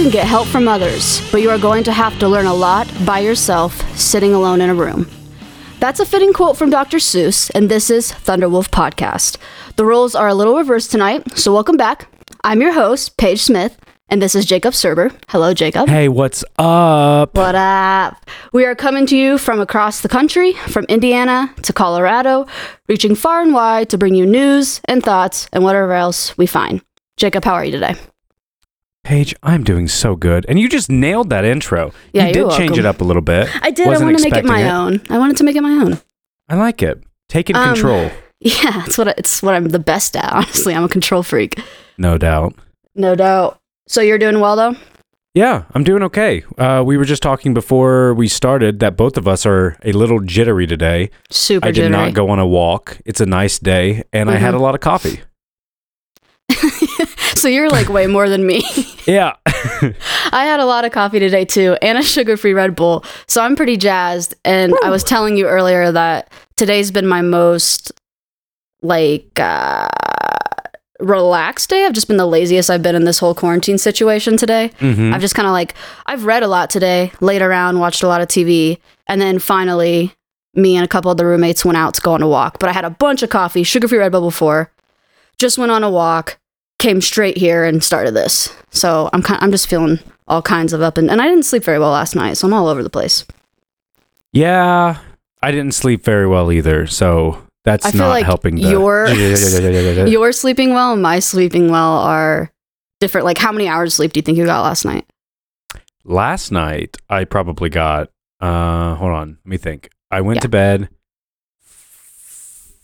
Can get help from others, but you are going to have to learn a lot by yourself, sitting alone in a room. That's a fitting quote from Dr. Seuss, and this is Thunderwolf Podcast. The roles are a little reversed tonight, so welcome back. I'm your host, Paige Smith, and this is Jacob Serber. Hello, Jacob. Hey, what's up? What up? We are coming to you from across the country, from Indiana to Colorado, reaching far and wide to bring you news and thoughts and whatever else we find. Jacob, how are you today? Paige, I'm doing so good. And you just nailed that intro. Yeah, you did change it up a little bit. I did. Wasn't I want to make it my it. own. I wanted to make it my own. I like it. Taking Um, control, Yeah, it's what I- it's what I'm the best at. Honestly, I'm a control freak, no doubt. no doubt. So you're doing well though. Yeah, I'm doing okay. Uh, we were just talking before we started that both of us are a little jittery today. Super I did jittery. not go on a walk. It's a nice day, and I had Mhm. a lot of coffee. so you're like way more than me. Yeah. I had a lot of coffee today too, and a sugar-free Red Bull. So I'm pretty jazzed. And I was telling you earlier that today's been my most like uh relaxed day. I've just been the laziest I've been in this whole quarantine situation today. hmm I've just kind of like I've read a lot today, laid around, watched a lot of TV, and then finally me and a couple of the roommates went out to go on a walk. But I had a bunch of coffee, sugar-free Red Bull before. Just went on a walk, came straight here and started this. So I'm kind I'm just feeling all kinds of up and and I didn't sleep very well last night, so I'm all over the place. Yeah, I didn't sleep very well either, so that's I feel not like helping. The- your- Your sleeping well and my sleeping well are different. Like how many hours of sleep do you think you got last night? Last night, I probably got. Uh, hold on, let me think. I went Yeah. to bed.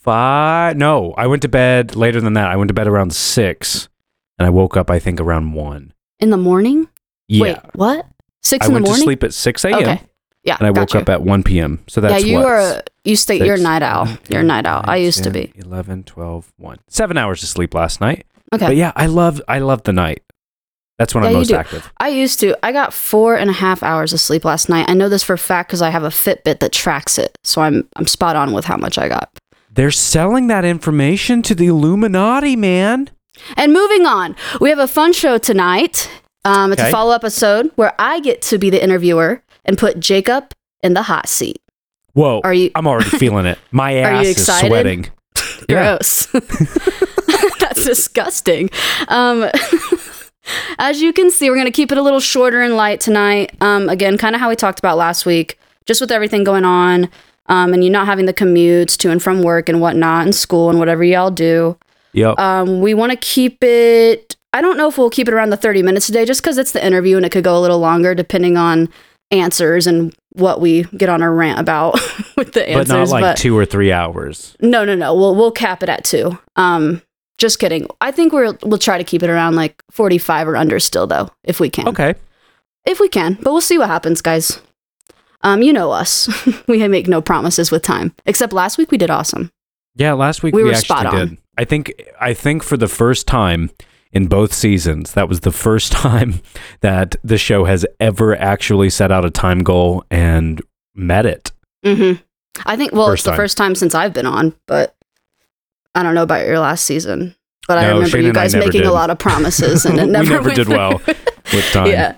Five? No, I went to bed later than that. I went to bed around six, and I woke up. I think around one. In the morning? Yeah, Wait, what? Six I in the morning. I went to sleep at six a.m. Okay. Yeah. and I woke gotcha. up at one p.m. So that's yeah, you what, are you stay you're a night owl. You're a night owl. I used to be. 11, 12, 1. Seven hours of sleep last night. Okay. But yeah, I love I love the night. That's when Yeah, I'm most active. I used to. I got four and a half hours of sleep last night. I know this for a fact because I have a Fitbit that tracks it. So I'm I'm spot on with how much I got. They're selling that information to the Illuminati, man. And moving on, we have a fun show tonight. Um, it's Okay. a follow up episode where I get to be the interviewer and put Jacob in the hot seat. Whoa. Are you I'm already feeling it. My ass is sweating. Gross? That's disgusting. Um, as you can see, we're going to keep it a little shorter and light tonight. Um, again, kind of how we talked about last week, just with everything going on, um, and you not having the commutes to and from work and whatnot, and school and whatever y'all do. Yep. Um, we want to keep it. I don't know if we'll keep it around the 30 minutes today, just because it's the interview and it could go a little longer depending on answers and what we get on our rant about with the answers. but not like two or three hours. No, no, no. We'll we'll cap it at two. Um, just kidding. I think we're we'll try to keep it around like forty five or under still though, if we can. Okay. If we can, but we'll see what happens, guys. Um, you know us. we make no promises with time. Except last week we did awesome. Yeah, last week We we, were actually spot on. did. I think I think for the first time in both seasons, that was the first time that the show has ever actually set out a time goal and met it. Mm-hmm. I think. Well, First it's the time. first time since I've been on, but I don't know about your last season. But I remember Shane you guys never making a lot of promises, and it We never, never went did well with time. Yeah.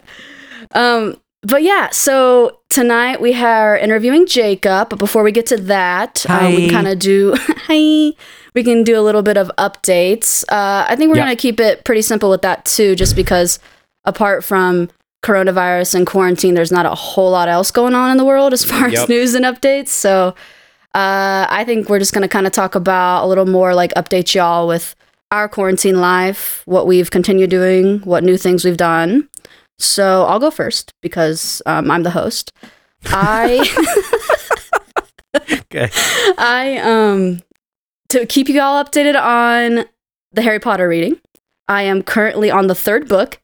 Um, but yeah, so tonight we are interviewing Jacob. But before we get to that, uh, we kind of do hi. We can do a little bit of updates. Uh, I think we're Yeah. gonna keep it pretty simple with that too, just because apart from coronavirus and quarantine, there's not a whole lot else going on in the world as far as news and updates. So uh, I think we're just gonna kind of talk about a little more like update y'all with our quarantine life, what we've continued doing, what new things we've done. So I'll go first because um, I'm the host. I Okay. I um to keep you all updated on the Harry Potter reading. I am currently on the third book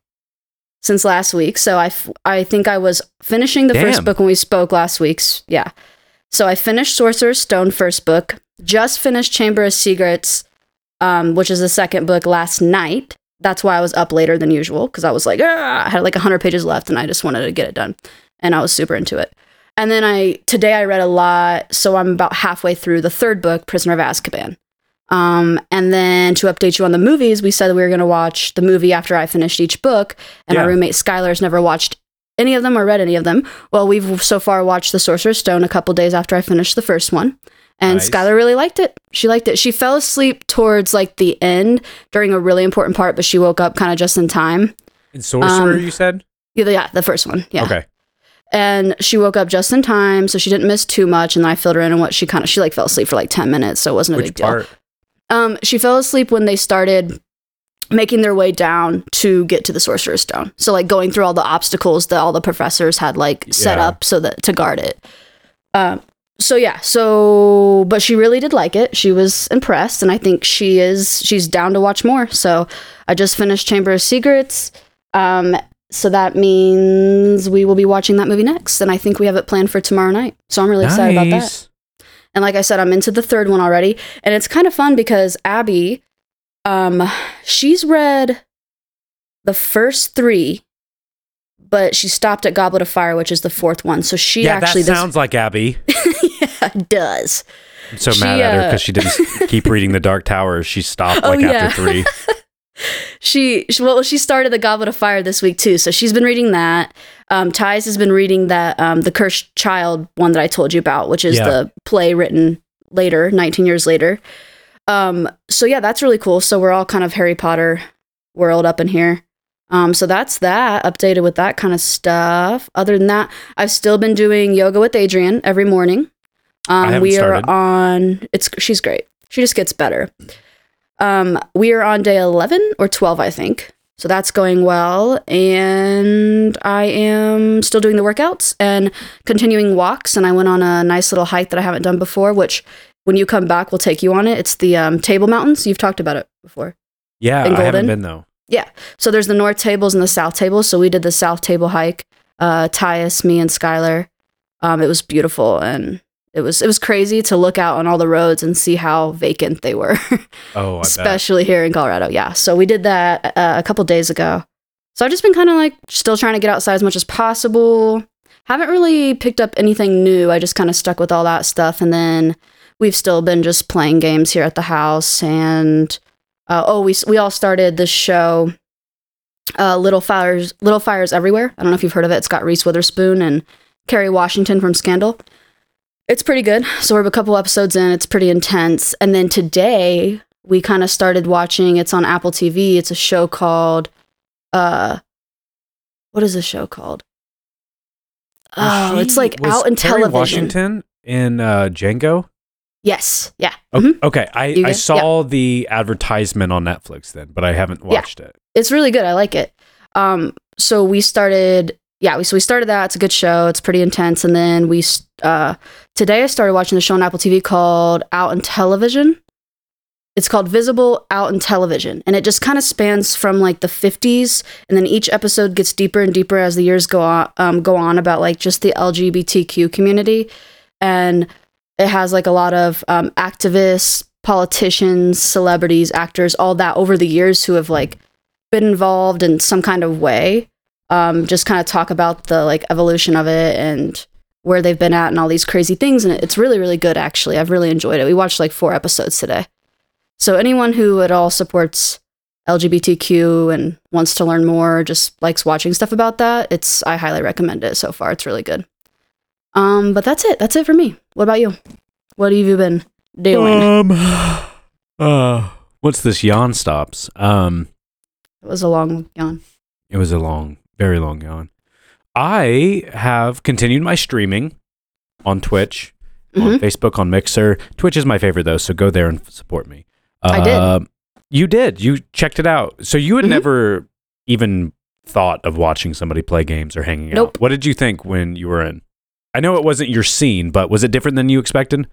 since last week. So I, f- I think I was finishing the first book when we spoke last week's. Yeah. So I finished Sorcerer's Stone first book, just finished Chamber of Secrets, um, which is the second book last night. That's why I was up later than usual because I was like, "Ah," I had like 100 pages left and I just wanted to get it done. And I was super into it. And then I today I read a lot, so I'm about halfway through the third book, Prisoner of Azkaban. Um, and then to update you on the movies, we said we were going to watch the movie after I finished each book. And Yeah. our roommate Skylar's never watched any of them or read any of them. Well, we've so far watched The Sorcerer's Stone a couple days after I finished the first one. And Nice. Skylar really liked it. She liked it. She fell asleep towards like the end during a really important part, but she woke up kind of just in time. And Sorcerer, Um, you said? Yeah, yeah, the first one. Yeah. Okay. And she woke up just in time, so she didn't miss too much. And then I filled her in on what she kind of she like fell asleep for like ten minutes, so it wasn't a Which big deal. part? Um, she fell asleep when they started making their way down to get to the sorcerer's stone. So like going through all the obstacles that all the professors had like set Yeah. up so that to guard it. Um, so yeah, so but she really did like it. She was impressed, and I think she is she's down to watch more. So I just finished Chamber of Secrets. Um, so that means we will be watching that movie next, and I think we have it planned for tomorrow night. So I'm really excited about that. And like I said, I'm into the third one already. And it's kind of fun because Abby, um, she's read the first three, but she stopped at Goblet of Fire, which is the fourth one. So she yeah, actually that sounds like Abby. does. I'm so She, mad at her uh, because she didn't keep reading The Dark Tower. She stopped Oh, like yeah. after three. She, she well, she started the Goblet of Fire this week too. So she's been reading that. Um, Tyus has been reading that um, the Cursed Child one that I told you about, which is Yeah. the play written later, 19 years later. Um, so yeah, that's really cool. So we're all kind of Harry Potter world up in here. Um, so that's that updated with that kind of stuff. Other than that, I've still been doing yoga with Adriene every morning. Um, we started. are on. It's she's great. She just gets better. Um, we are on day eleven or twelve, I think. So that's going well, and I am still doing the workouts and continuing walks. And I went on a nice little hike that I haven't done before, which when you come back, we'll take you on it. It's the um, Table Mountains. You've talked about it before. Yeah, I haven't been though. Yeah, so there's the North Tables and the South Tables. So we did the South Table hike. Uh, Tyus, me, and Skylar. Um, it was beautiful and it was it was crazy to look out on all the roads and see how vacant they were, Oh, I bet. especially here in Colorado. Yeah. So we did that uh, a couple days ago. So I've just been kind of like still trying to get outside as much as possible. Haven't really picked up anything new. I just kind of stuck with all that stuff, and then we've still been just playing games here at the house. And uh, oh, we we all started this show, uh, Little Fires Little Fires Everywhere. I don't know if you've heard of it. It's got Reese Witherspoon and Kerry Washington from Scandal. It's pretty good. So we're a couple episodes in. It's pretty intense. And then today we kind of started watching. It's on Apple TV. It's a show called, uh, what is the show called? Oh, Was it's like was out in Kerry television. Washington in uh, Django. Yes. Yeah. O- Mhm. Okay, I, I saw the advertisement on Netflix then, but I haven't Yeah. watched it. it's really good. I like it. Um, so we started, yeah, we so we started that. It's a good show. It's pretty intense. And then we, uh, today I started watching the show on Apple TV called Out in Television. It's called Visible Out in Television, and it just kind of spans from like the 50s, and then each episode gets deeper and deeper as the years go on. Um, go on about like just the LGBTQ community, and it has like a lot of um, activists, politicians, celebrities, actors, all that over the years who have like been involved in some kind of way um, just kind of talk about the like evolution of it and where they've been at and all these crazy things and it's really really good actually. I've really enjoyed it. We watched like four episodes today. So anyone who at all supports lgbtq and wants to learn more just likes watching stuff about that it's i highly recommend it so far. It's really good. Um but that's it. That's it for me. What about you? What have you been doing? Um, uh, once this yawn stops, um, it was a long yawn. it was a long, very long yawn. I have continued my streaming on Twitch, on Mhm. Facebook, on Mixer. Twitch is my favorite though, so go there and support me. I did. Um, You did. You checked it out. So you had Mhm. never even thought of watching somebody play games or hanging Nope. out. What did you think when you were in? I know it wasn't your scene, but was it different than you expected?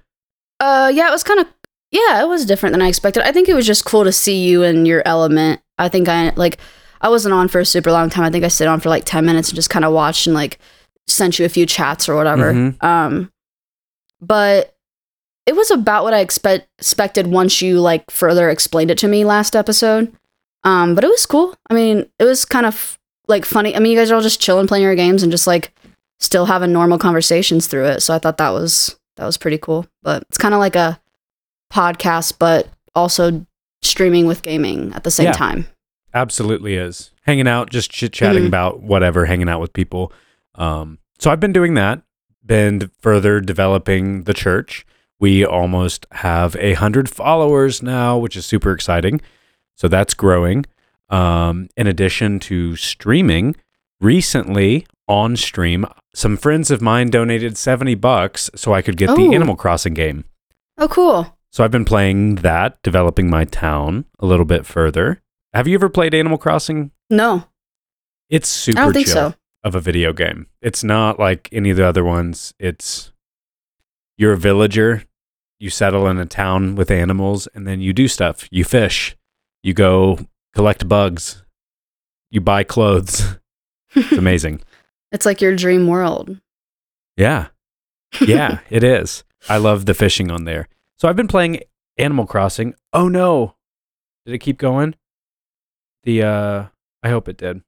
Uh, yeah, it was kind of yeah, it was different than I expected. I think it was just cool to see you in your element. I think I like I wasn't on for a super long time. I think I stayed on for like ten minutes and just kind of watched and like sent you a few chats or whatever. Mhm. Um, but it was about what I expect expected once you like further explained it to me last episode. Um, but it was cool. I mean, it was kind of like funny. I mean, you guys are all just chilling, playing your games, and just like still having normal conversations through it. So I thought that was that was pretty cool. But it's kind of like a podcast, but also streaming with gaming at the same Yeah. time. Absolutely is. Hanging out, just chit chatting Mhm. about whatever, hanging out with people. Um, so I've been doing that, been further developing the church. We almost have a hundred followers now, which is super exciting. So that's growing. Um, in addition to streaming, recently on stream, some friends of mine donated 70 bucks so I could get Oh. the Animal Crossing game. Oh, cool. So I've been playing that, developing my town a little bit further. Have you ever played Animal Crossing? No, It's super I don't think chill so. of a video game. It's not like any of the other ones. It's you're a villager, you settle in a town with animals, and then you do stuff. You fish, you go collect bugs, you buy clothes. It's amazing. It's like your dream world. yeah. Yeah, it is. I love the fishing on there. So I've been playing Animal Crossing. Oh no. Did it keep going? The uh I hope it did.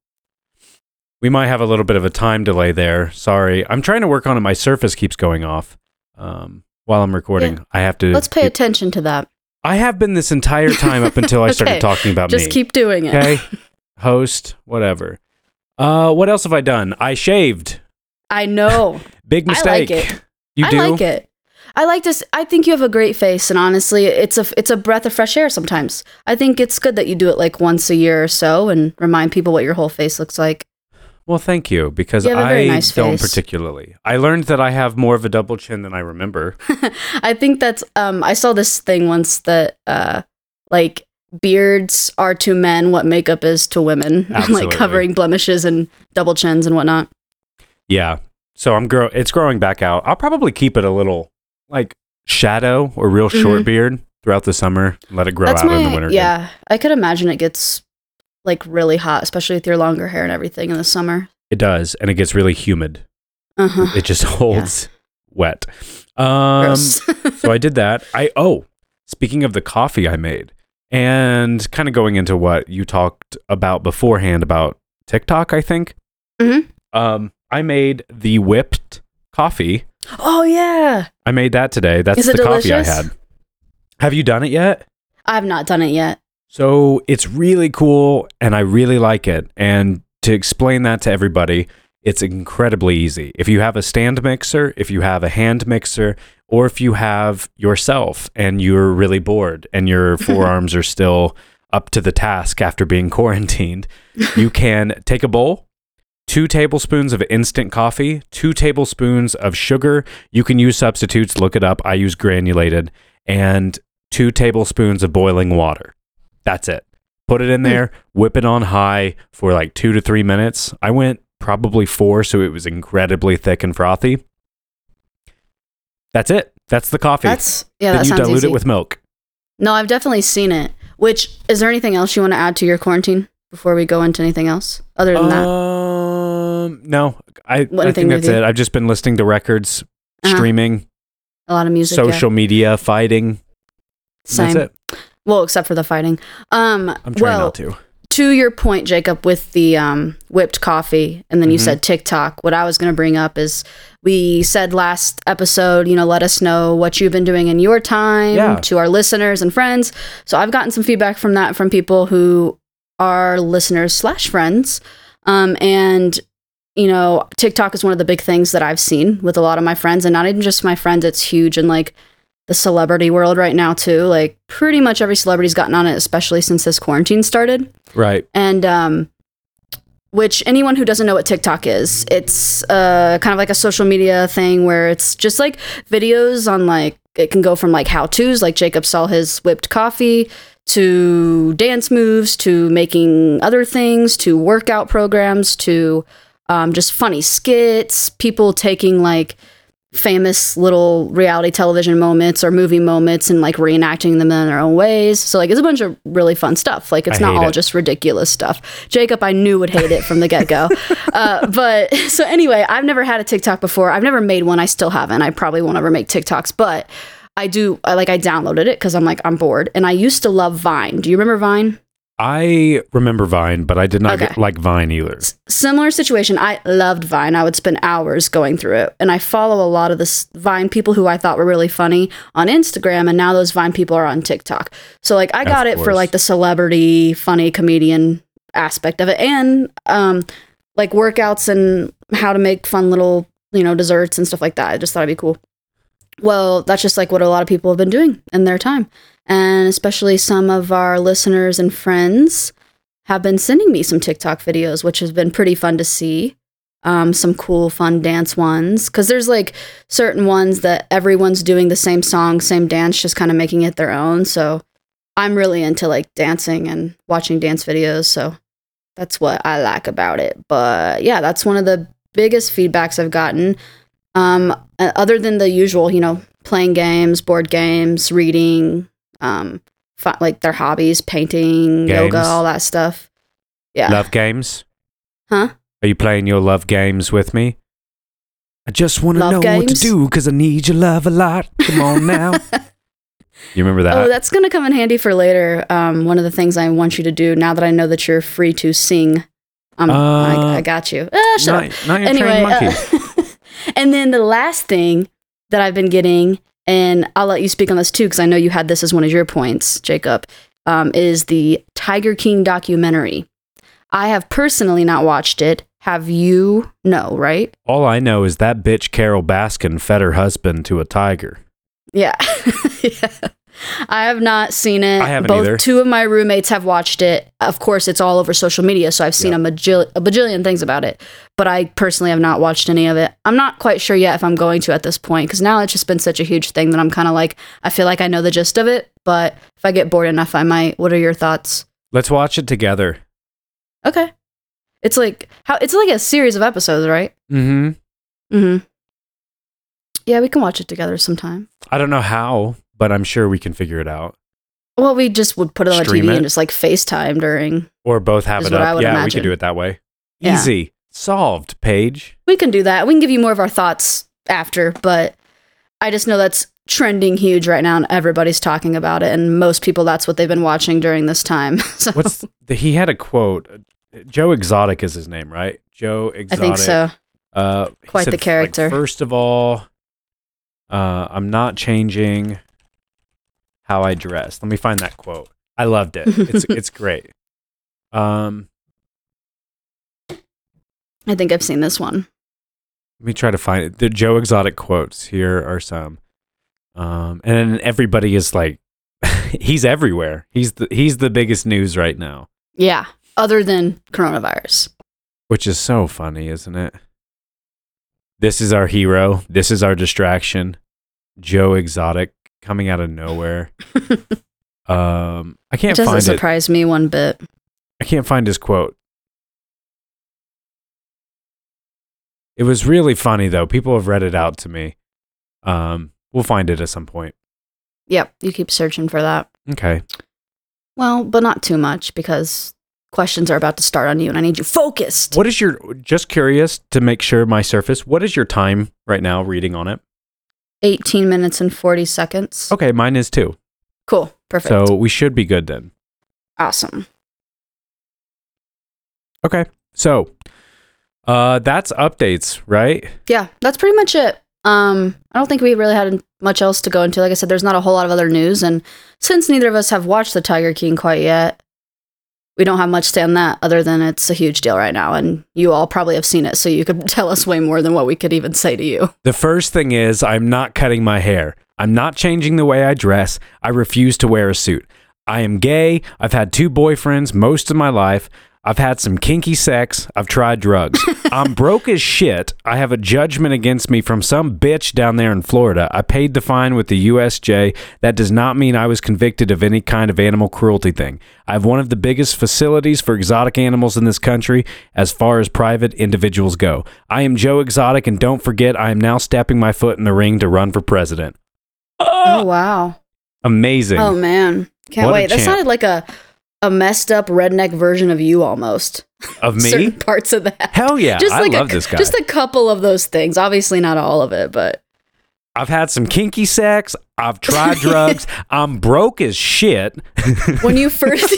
We might have a little bit of a time delay there. Sorry. I'm trying to work on it. My surface keeps going off. Um while I'm recording. I have to Let's pay keep- attention to that. I have been this entire time up until I started talking about Just me. Just keep doing it. okay? Host, whatever. Uh what else have I done? I shaved. I know. Big I mistake. like it. You I do? like it. I like this. I think you have a great face, and honestly, it's a it's a breath of fresh air. Sometimes I think it's good that you do it like once a year or so, and remind people what your whole face looks like. Well, thank you because You I nice don't particularly. I learned that I have more of a double chin than I remember. I think that's. Um, I saw this thing once that uh, like beards are to men what makeup is to women, like covering blemishes and double chins and whatnot. yeah. So I'm grow it's growing back out. I'll probably keep it a little like shadow or real short Mhm. beard throughout the summer. Let it grow that's out my in the winter. again. yeah. I could imagine it gets like really hot, especially with your longer hair and everything in the summer. It does, and it gets really humid. Uh-huh. It just holds wet. Um so I did that. I oh, speaking of the coffee I made, and kind of going into what you talked about beforehand about TikTok, I think. Mhm. Um, I made the whipped coffee. Oh yeah. I made that today. That's Is it the coffee I delicious? had. Have you done it yet? I've not done it yet. So it's really cool and I really like it. And to explain that to everybody, it's incredibly easy. If you have a stand mixer, if you have a hand mixer, or if you have yourself and you're really bored and your forearms are still up to the task after being quarantined, you can take a bowl, two tablespoons of instant coffee, two tablespoons of sugar. You can use substitutes, look it up. I use granulated, and two tablespoons of boiling water. That's it. Put it in Hmm. there, whip it on high for like two to three minutes. I went probably four, so it was incredibly thick and frothy. That's it. That's the coffee. That's yeah. then that you dilute easy. it with milk. no, I've definitely seen it. Which is there anything else you want to add to your quarantine before we go into anything else other than that? No, I, I think that's you? it. I've just been listening to records, Uh-huh. streaming, A lot of music. yeah. social media, fighting. Same. That's it. Well, except for the fighting. Um, I'm trying well, not to. to your point, Jacob, with the um, whipped coffee, and then you Mhm. said TikTok. What I was going to bring up is we said last episode, you know, let us know what you've been doing in your time Yeah. to our listeners and friends. So I've gotten some feedback from that from people who are listeners slash friends, um, and you know, TikTok is one of the big things that I've seen with a lot of my friends, and not even just my friends. It's huge in like the celebrity world right now too. Like pretty much every celebrity's gotten on it, especially since this quarantine started Right. and um, which anyone who doesn't know what TikTok is, it's uh, kind of like a social media thing where it's just like videos on like it can go from like how tos, like Jacob saw his whipped coffee, to dance moves, to making other things, to workout programs, to um, just funny skits, people taking like famous little reality television moments or movie moments and like reenacting them in their own ways. So like it's a bunch of really fun stuff. Like it's I not all it. just ridiculous stuff. Jacob, I knew would hate it from the get go. uh, but so anyway, I've never had a TikTok before. I've never made one. I still haven't. I probably won't ever make TikToks, but I do. I like I downloaded it because I'm like I'm bored. And I used to love Vine. Do you remember Vine? I remember Vine, but I did not Okay. get, like Vine either. S- similar situation. I loved Vine. I would spend hours going through it, and I follow a lot of the Vine people who I thought were really funny on Instagram, and now those Vine people are on TikTok. So like, I got it for like the celebrity, funny comedian aspect of it, and um, like workouts and how to make fun little you know desserts and stuff like that. I just thought it'd be cool. Well, that's just like what a lot of people have been doing in their time, and especially some of our listeners and friends have been sending me some TikTok videos, which has been pretty fun to see. Um, some cool, fun dance ones. Because there's like certain ones that everyone's doing the same song, same dance, just kind of making it their own. So I'm really into like dancing and watching dance videos. So that's what I like about it. But yeah, that's one of the biggest feedbacks I've gotten. Um, other than the usual, you know, playing games, board games, reading, um, fi- like their hobbies, painting, yoga, all that stuff. Yeah. Love games? Huh? Are you playing your love games with me? I just want to Love know what to games? do because I need your love a lot. Come on now. you remember that? oh, that's gonna come in handy for later. Um, one of the things I want you to do now that I know that you're free to sing. Um, Uh, I, I got you. Ah, shut up. not, not your anyway, monkey. uh, and then the last thing that I've been getting, and I'll let you speak on this too, because I know you had this as one of your points, Jacob, um, is the Tiger King documentary. I have personally not watched it. Have you? No, right? All I know is that bitch Carole Baskin fed her husband to a tiger. Yeah. yeah. I have not seen it. I haven't Both either. two of my roommates have watched it. Of course, it's all over social media, so I've seen a, majil- a bajillion things about it. But I personally have not watched any of it. I'm not quite sure yet if I'm going to at this point because now it's just been such a huge thing that I'm kind of like I feel like I know the gist of it. But if I get bored enough, I might. What are your thoughts? Let's watch it together. Okay. It's like how it's like a series of episodes, right? Mm-hmm. Mm-hmm. Yeah, we can watch it together sometime. I don't know how, but I'm sure we can figure it out. Well, we just would put it on Stream TV it. and just like FaceTime during Or both have it up. Yeah, we imagine. could do it that way. Yeah. Easy. Solved, Paige. We can do that. We can give you more of our thoughts after, but I just know that's trending huge right now and everybody's talking about it and most people that's what they've been watching during this time. So What's the, he had a quote. Joe Exotic is his name, right? Joe I Exotic. think so. Uh, Quite the like, character. first of all, uh, I'm not changing how I dress. Let me find that quote. I loved it. It's it's great. Um, I think I've seen this one. let me try to find it. The Joe Exotic quotes. Here are some. Um, and then everybody is like, he's everywhere. He's the he's the biggest news right now, Yeah, other than coronavirus. which is so funny, isn't it? This is our hero. This is our distraction. Joe Exotic coming out of nowhere. Um, I can't doesn't find it. surprise me one bit. I can't find his quote. It was really funny though. People have read it out to me. Um, we'll find it at some point. Yep, you keep searching for that. Okay. Well, but not too much because questions are about to start on you and I need you focused. What is your just curious to make sure my surface? What is your time right now reading on it? 18 minutes and 40 seconds. Okay, mine is too. Cool. Perfect. So we should be good then. awesome. Okay. So uh that's updates, right? yeah, that's pretty much it. Um, I don't think we really had much else to go into. Like I said, there's not a whole lot of other news, and since neither of us have watched the Tiger King quite yet, we don't have much to on that other than it's a huge deal right now, and you all probably have seen it, so you could tell us way more than what we could even say to you. The first thing is I'm not cutting my hair. I'm not changing the way I dress. I refuse to wear a suit. I am gay. I've had two boyfriends most of my life. I've had some kinky sex. I've tried drugs. I'm broke as shit. I have a judgment against me from some bitch down there in Florida. I paid the fine with the USDA. That does not mean I was convicted of any kind of animal cruelty thing. I have one of the biggest facilities for exotic animals in this country as far as private individuals go. I am Joe Exotic, and don't forget, I am now stepping my foot in the ring to run for president. Oh wow! Amazing. Oh man, can't What wait. That champ. sounded like a a messed up redneck version of you almost. of me? Certain parts of that. Hell yeah. I like love a, this guy. Just a couple of those things. Obviously, not all of it, but I've had some kinky sex. I've tried drugs. I'm broke as shit. when you first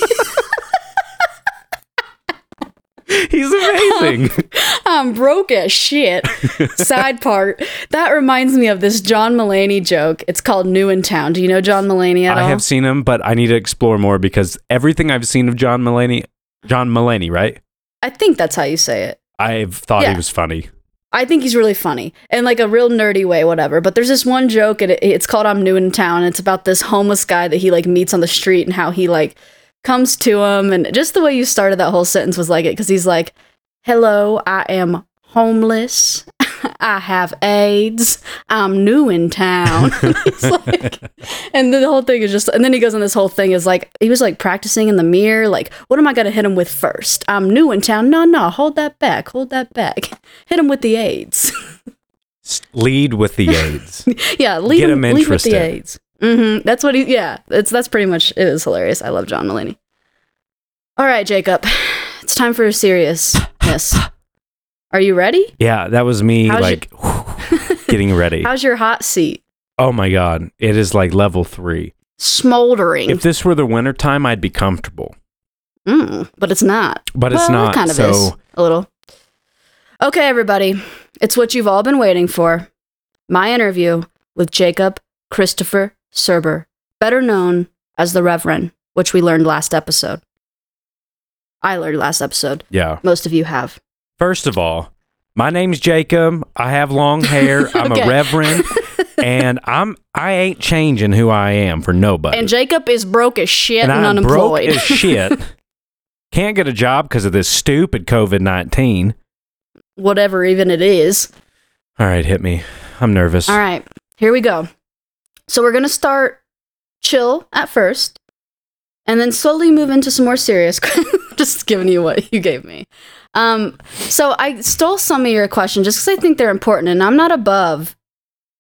He's amazing. I'm broke as shit. Side part. That reminds me of this John Mulaney joke. It's called New in Town. Do you know John Mulaney at I all? I have seen him, but I need to explore more because everything I've seen of John Mulaney, John Mulaney, right? I think that's how you say it. I've thought Yeah. he was funny. I think he's really funny in like a real nerdy way, whatever. But there's this one joke, and it, it's called "I'm New in Town." It's about this homeless guy that he like meets on the street and how he like comes to him, and just the way you started that whole sentence was like it because he's like, "Hello, I am homeless. I have AIDS. I'm new in town." He's like, and then the whole thing is just, and then he goes on this whole thing is like he was like practicing in the mirror, like, what am I gonna hit him with first? I'm new in town. No, no, hold that back, hold that back. Hit him with the AIDS. Lead with the AIDS. yeah, lead, him, leave with the. AIDS. Hmm That's what he. Yeah, it's that's pretty much. It was hilarious. I love John Mulaney. All right, Jacob, it's time for a seriousness. Are you ready? yeah, that was me How's like getting ready. How's your hot seat? Oh my god, it is like level three. Smoldering. If this were the winter time, I'd be comfortable, Mm, but it's not. but it's well, not. It kind of so is a little. Okay, everybody, it's what you've all been waiting for. My interview with Jacob Christopher Serber, better known as the Reverend, which we learned last episode. I learned last episode. yeah. Most of you have. First of all, my name's Jacob. I have long hair. I'm Okay. a reverend, and I'm I ain't changing who I am for nobody. And Jacob is broke as shit and, and I'm broke unemployed. as shit. Can't get a job because of this stupid COVID nineteen. Whatever even it is. All right, hit me. I'm nervous. All right, here we go. So we're gonna start chill at first, and then slowly move into some more serious. just giving you what you gave me. Um, so I stole some of your questions just because I think they're important, and I'm not above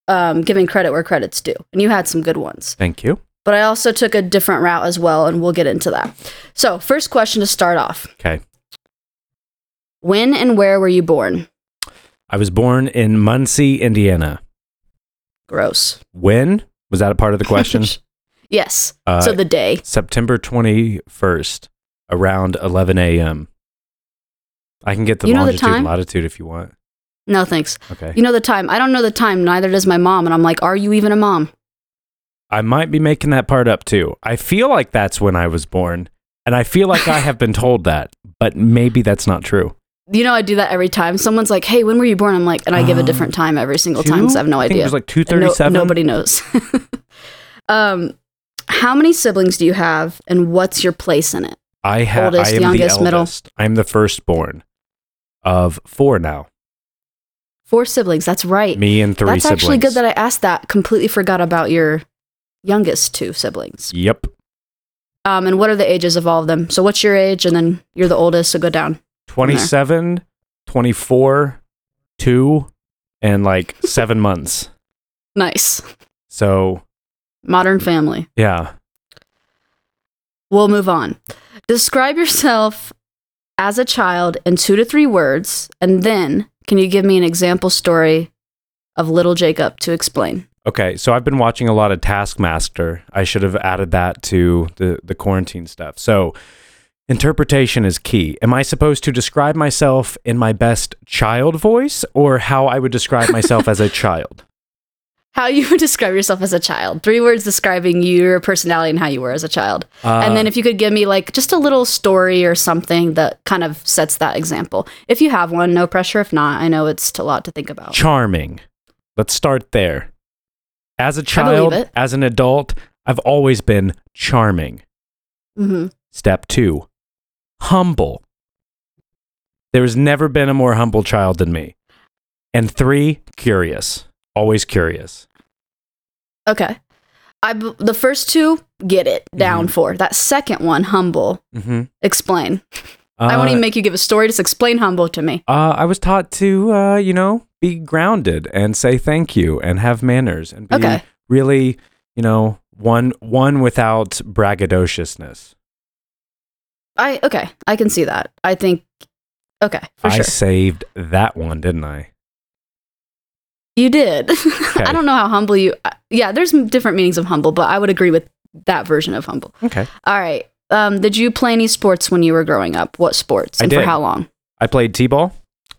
um, giving credit where credit's due. And you had some good ones, Thank you. but I also took a different route as well, and we'll get into that. So first question to start off: Okay. When and where were you born? I was born in Muncie, Indiana. Gross. When was that a part of the question? yes. Uh, so the day. September 21st, around 11 a.m. I can get the You know the longitude and latitude if you want. No thanks. Okay. You know the time. I don't know the time. Neither does my mom. And I'm like, are you even a mom? I might be making that part up too. I feel like that's when I was born, and I feel like I have been told that, but maybe that's not true. You know, I do that every time. Someone's like, hey, when were you born? I'm like, and I give a different time every single Two? time because I have no idea. it was like And no- 237. nobody knows. um, how many siblings do you have, and what's your place in it? I have. Oldest, I am youngest, the middle? eldest. I'm the firstborn of four now. Four siblings. That's right. Me and three That's siblings. actually good that I asked that. Completely forgot about your youngest two siblings. Yep. Um, and what are the ages of all of them? So what's your age, and then you're the oldest, so go down. 27, 24, 2, and like seven months. Nice. So, Modern family. yeah. We'll move on. Describe yourself as a child in two to three words, and then can you give me an example story of little Jacob to explain? Okay, so I've been watching a lot of Taskmaster. I should have added that to the, the quarantine stuff. So, interpretation is key. Am I supposed to describe myself in my best child voice or how I would describe myself as a child? How you would describe yourself as a child. Three words describing your personality and how you were as a child. Uh, and then if you could give me like just a little story or something that kind of sets that example. If you have one, no pressure. If not, I know it's a lot to think about. charming. Let's start there. As a child, as an adult, I've always been charming. hmm Step two, humble. There's never been a more humble child than me. And three, curious. Always curious. Okay. I b- the first two get it down Mhm. for. That second one, humble. Mm-hmm. Explain. I won't even make you give a story. Just explain humble to me. Uh, I was taught to, uh, you know, be grounded and say thank you and have manners and be Okay. really, you know, one one without braggadociousness. I okay. I can see that. I think okay for I sure. saved that one, didn't I? You did. I don't know how humble you. uh, Yeah, there's different meanings of humble, but I would agree with that version of humble. Okay. All right. Um, did you play any sports when you were growing up? What sports I and for how long? I played t-ball.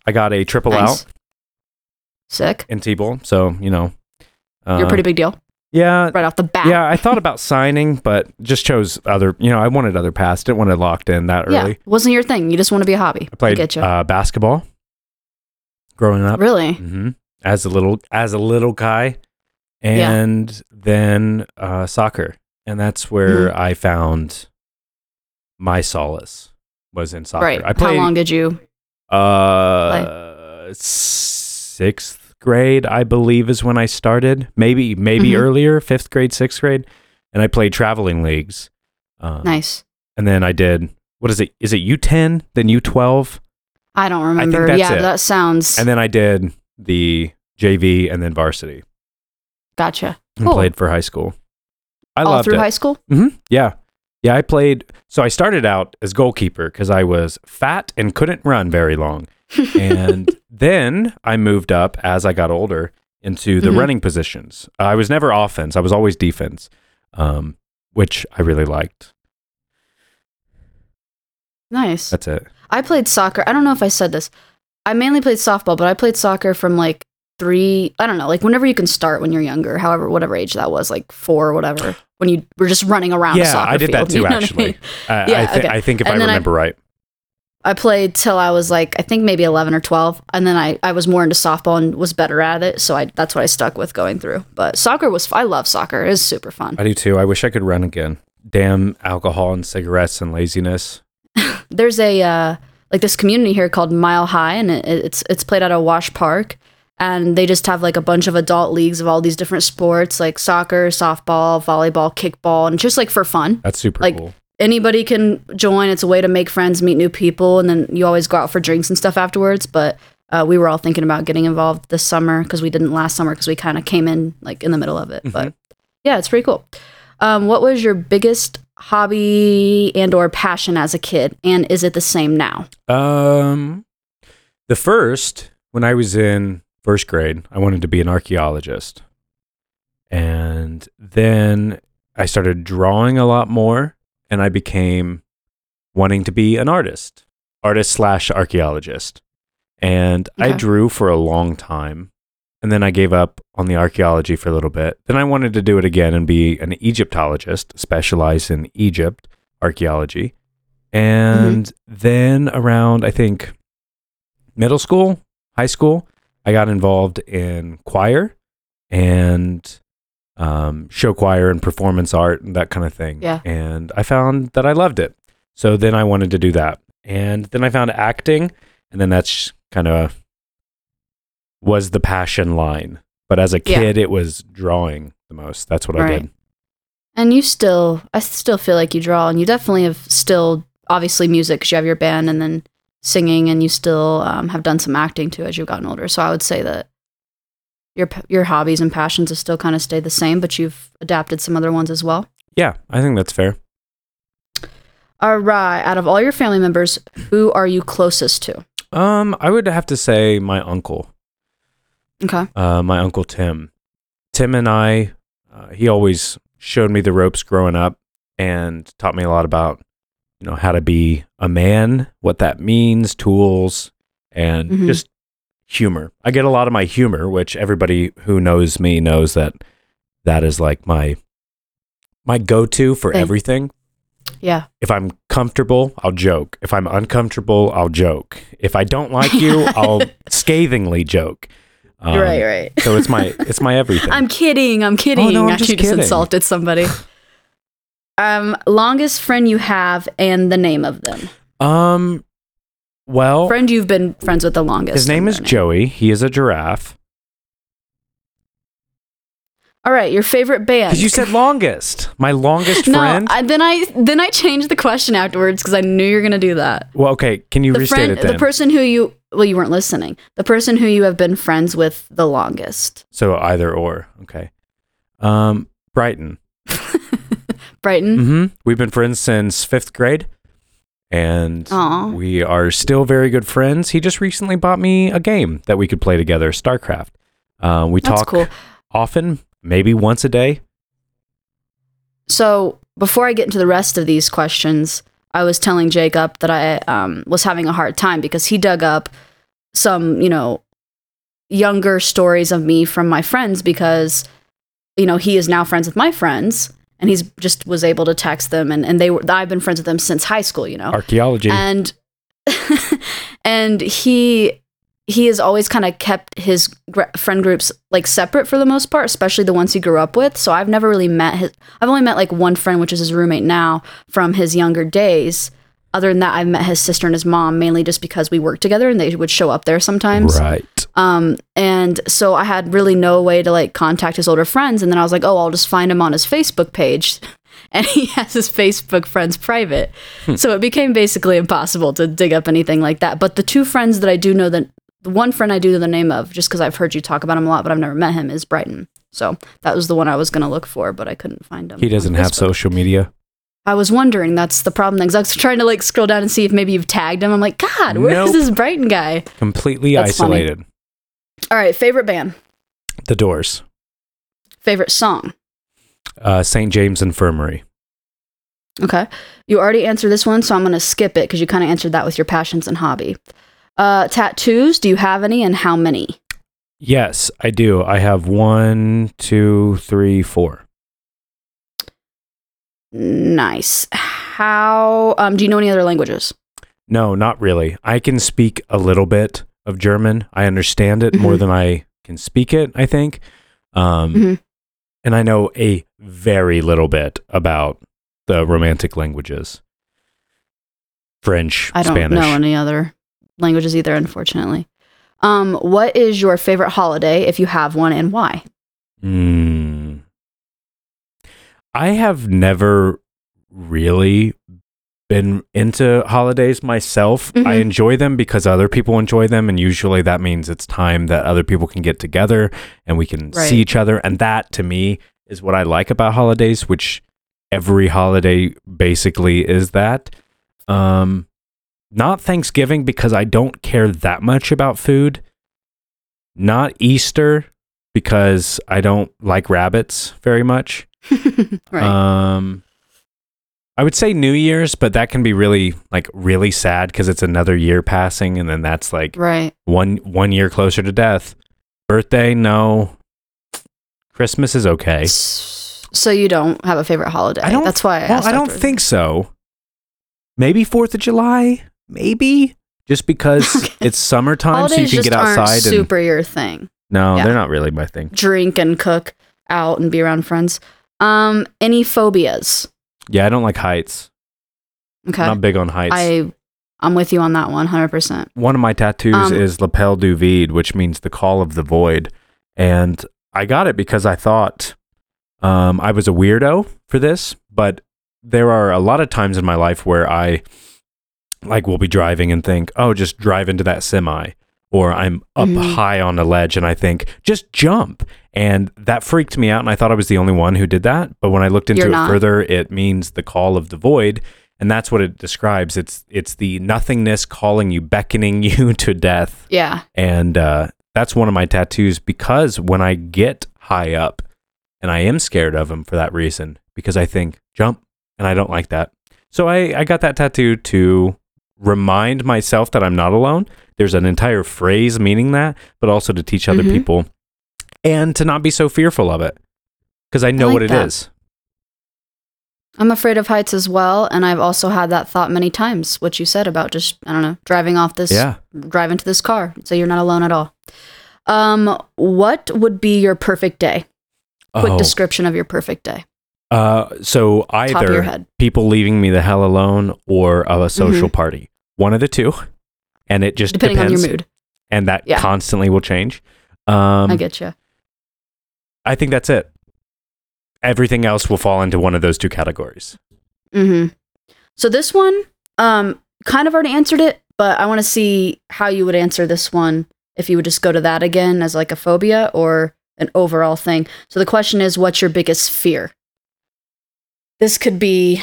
I got a triple Nice. out Sick. in t-ball, so you know. Uh, You're a pretty big deal Yeah, right off the bat. yeah. I thought about signing, but just chose other. You know, I wanted other paths. Didn't want it locked in that Yeah. early. Wasn't your thing. You just want to be a hobby. I played get you. uh, basketball growing up. really? hmm As a little as a little guy, Yeah. and then uh, soccer, and that's where Mm-hmm. I found my solace was in soccer. Right. I played How long did you? uh sixth grade, I believe, is when I started. Maybe maybe Mhm. earlier, fifth grade, sixth grade, and I played traveling leagues. Um, Nice. And then I did what is it? Is it U ten? Then U twelve? I don't remember. that's yeah, it. that sounds. And then I did the JV and then varsity. gotcha. and Cool. played for high school. I All loved through it. high school. hmm Yeah. Yeah, I played. So I started out as goalkeeper because I was fat and couldn't run very long. And then I moved up as I got older into the Mhm. running positions. I was never offense, I was always defense, um, which I really liked. Nice. That's it. I played soccer. I don't know if I said this. I mainly played softball, but I played soccer from like three. I don't know, like whenever you can start when you're younger, however, whatever age that was, like four or whatever. When you were just running around. yeah, soccer I did that too, you know what I actually. mean? I, Yeah, I, thi- okay. I think if And I then I- remember right. I played till I was like I think maybe 11 or 12 and then I, I was more into softball and was better at it so I that's what I stuck with going through but soccer was I love soccer it was super fun I do too. I wish I could run again. Damn alcohol and cigarettes and laziness. there's a uh, like this community here called Mile High and it, it's it's played at a wash park and they just have like a bunch of adult leagues of all these different sports like soccer softball volleyball kickball and just like for fun That's super Like, cool. Anybody can join. It's a way to make friends, meet new people, and then you always go out for drinks and stuff afterwards. But uh, we were all thinking about getting involved this summer because we didn't last summer because we kind of came in like in the middle of it. But yeah, it's pretty cool. Um, what was your biggest hobby and or passion as a kid, and is it the same now? Um, the first when I was in first grade, I wanted to be an archaeologist, and then I started drawing a lot more, and I became wanting to be an artist, artist slash archaeologist, and I drew for a long time. And then I gave up on the archaeology for a little bit. Then I wanted to do it again and be an Egyptologist, specialize in Egypt archaeology. And mm-hmm. then around, I think, middle school, high school, I got involved in choir and um, show choir and performance art and that kind of thing. Yeah. And I found that I loved it. So then I wanted to do that. And then I found acting. And then that's kind of was the passion line. But as a Yeah. kid, it was drawing the most. That's what I did. And you still, I still feel like you draw, and you definitely have still obviously music because you have your band, and then singing, and you still um, have done some acting too as you've gotten older. So I would say that your your hobbies and passions have still kind of stayed the same, but you've adapted some other ones as well. Yeah, I think that's fair. All right, out of all your family members, who are you closest to? Um, I would have to say my uncle. Okay, uh, my uncle Tim. Tim and I, uh, he always showed me the ropes growing up and taught me a lot about, you know, how to be a man, what that means, tools, and Mhm. just humor. I get a lot of my humor, which everybody who knows me knows that that is like my my go-to for Thing. everything. yeah, If I'm comfortable, I'll joke. If I'm uncomfortable, I'll joke. If I don't like you, I'll scathingly joke. Um, right, right. So it's my it's my everything. I'm kidding. I'm kidding. Oh, no, I'm Actually, just just kidding. insulted somebody. um, longest friend you have and the name of them. um, well, Friend you've been friends with the longest. his name is Joey. He is a giraffe. All right, your favorite band. Because you said longest, my longest no. friend. I, then I then I changed the question afterwards because I knew you were gonna do that. well, okay. Can you The restate friend, it then? the person who you well, you weren't listening. The person who you have been friends with the longest. so either or. Okay. Um, Brighton. Brighton. Mm-hmm. We've been friends since fifth grade, and Aw. we are still very good friends. He just recently bought me a game that we could play together, StarCraft. Uh, we That's talk cool. often, maybe once a day. So before I get into the rest of these questions, I was telling Jacob that I um, was having a hard time because he dug up some, you know, younger stories of me from my friends because, you know, he is now friends with my friends and he's just was able to text them and, and they were, I've been friends with them since high school, you know? Archaeology. and and he he has always kind of kept his gr- friend groups like separate for the most part especially the ones he grew up with so i've never really met his i've only met like one friend which is his roommate now from his younger days other than that i've met his sister and his mom mainly just because we worked together and they would show up there sometimes right. um, and so I had really no way to like contact his older friends. And then I was like, oh, I'll just find him on his Facebook page. And he has his Facebook friends private. So it became basically impossible to dig up anything like that. But the two friends that I do know that the one friend I do know the name of, just because I've heard you talk about him a lot, but I've never met him, is Brighton. So that was the one I was going to look for, but I couldn't find him. He doesn't have Facebook. social media. I was wondering. That's the problem. Because I was trying to like scroll down and see if maybe you've tagged him. I'm like, God, where's Nope. this Brighton guy? Completely That's funny. isolated. All right, favorite band, The Doors. favorite song. Uh, St. James Infirmary. Okay. You already answered this one, so I'm going to skip it because you kind of answered that with your passions and hobby. Uh, tattoos, do you have any and how many? Yes, I do. I have one, two, three, four. Nice. How, um, do you know any other languages? No, not really. I can speak a little bit of German. I understand it more Mhm. than I can speak it, I think. Um, Mhm. And I know a very little bit about the romantic languages French, I don't Spanish. know any other languages either, unfortunately. Um, what is your favorite holiday if you have one and why? Mm. I have never really been into holidays myself. I Mhm. enjoy them because other people enjoy them, and usually that means it's time that other people can get together and we can Right. see each other. And that to me is what I like about holidays, which every holiday basically is that. Um, not Thanksgiving because I don't care that much about food. Not Easter because I don't like rabbits very much. right. Um, I would say New Year's, but that can be really like really sad because it's another year passing, and then that's like right. one one year closer to death. Birthday, no. Christmas is okay. So you don't have a favorite holiday. I don't- That's why I Well. I don't after. think so. Maybe Fourth of July, maybe just because Okay. it's summertime, so you can get aren't outside. And super your thing. No, Yeah. they're not really my thing. Drink and cook out and be around friends. Um, any phobias? Yeah, I don't like heights. Okay. I'm Not big on heights. I I'm with you on that one, hundred percent. one of my tattoos Um, is l'appel du vide, which means the call of the void. And I got it because I thought um, I was a weirdo for this, but there are a lot of times in my life where I like will be driving and think, oh, just drive into that semi. Or I'm up Mhm. high on a ledge and I think, just jump. And that freaked me out. And I thought I was the only one who did that. But when I looked into it further, it means the call of the void and that's what it describes it's it's the nothingness calling you beckoning you to death Yeah. and uh, that's one of my tattoos because when i get high up and i am scared of them for that reason because i think jump and i don't like that so i i got that tattoo to remind myself that i'm not alone there's an entire phrase meaning that but also to teach other Mhm. people and to not be so fearful of it because i know like what it is I'm afraid of heights as well, and I've also had that thought many times. What you said about just I don't know driving off this, yeah drive into this car, so you're not alone at all. Um, what would be your perfect day? Quick Oh. description of your perfect day. Uh, so Top of your either people leaving me the hell alone or a social party, one of the two, and it just Depending depends, on your mood. and that Yeah. constantly will change. Um, I get you. I think that's it. Everything else will fall into one of those two categories. Mm-hmm. So this one, um, kind of already answered it, but I want to see how you would answer this one if you would just go to that again as like a phobia or an overall thing. So the question is, what's your biggest fear? This could be,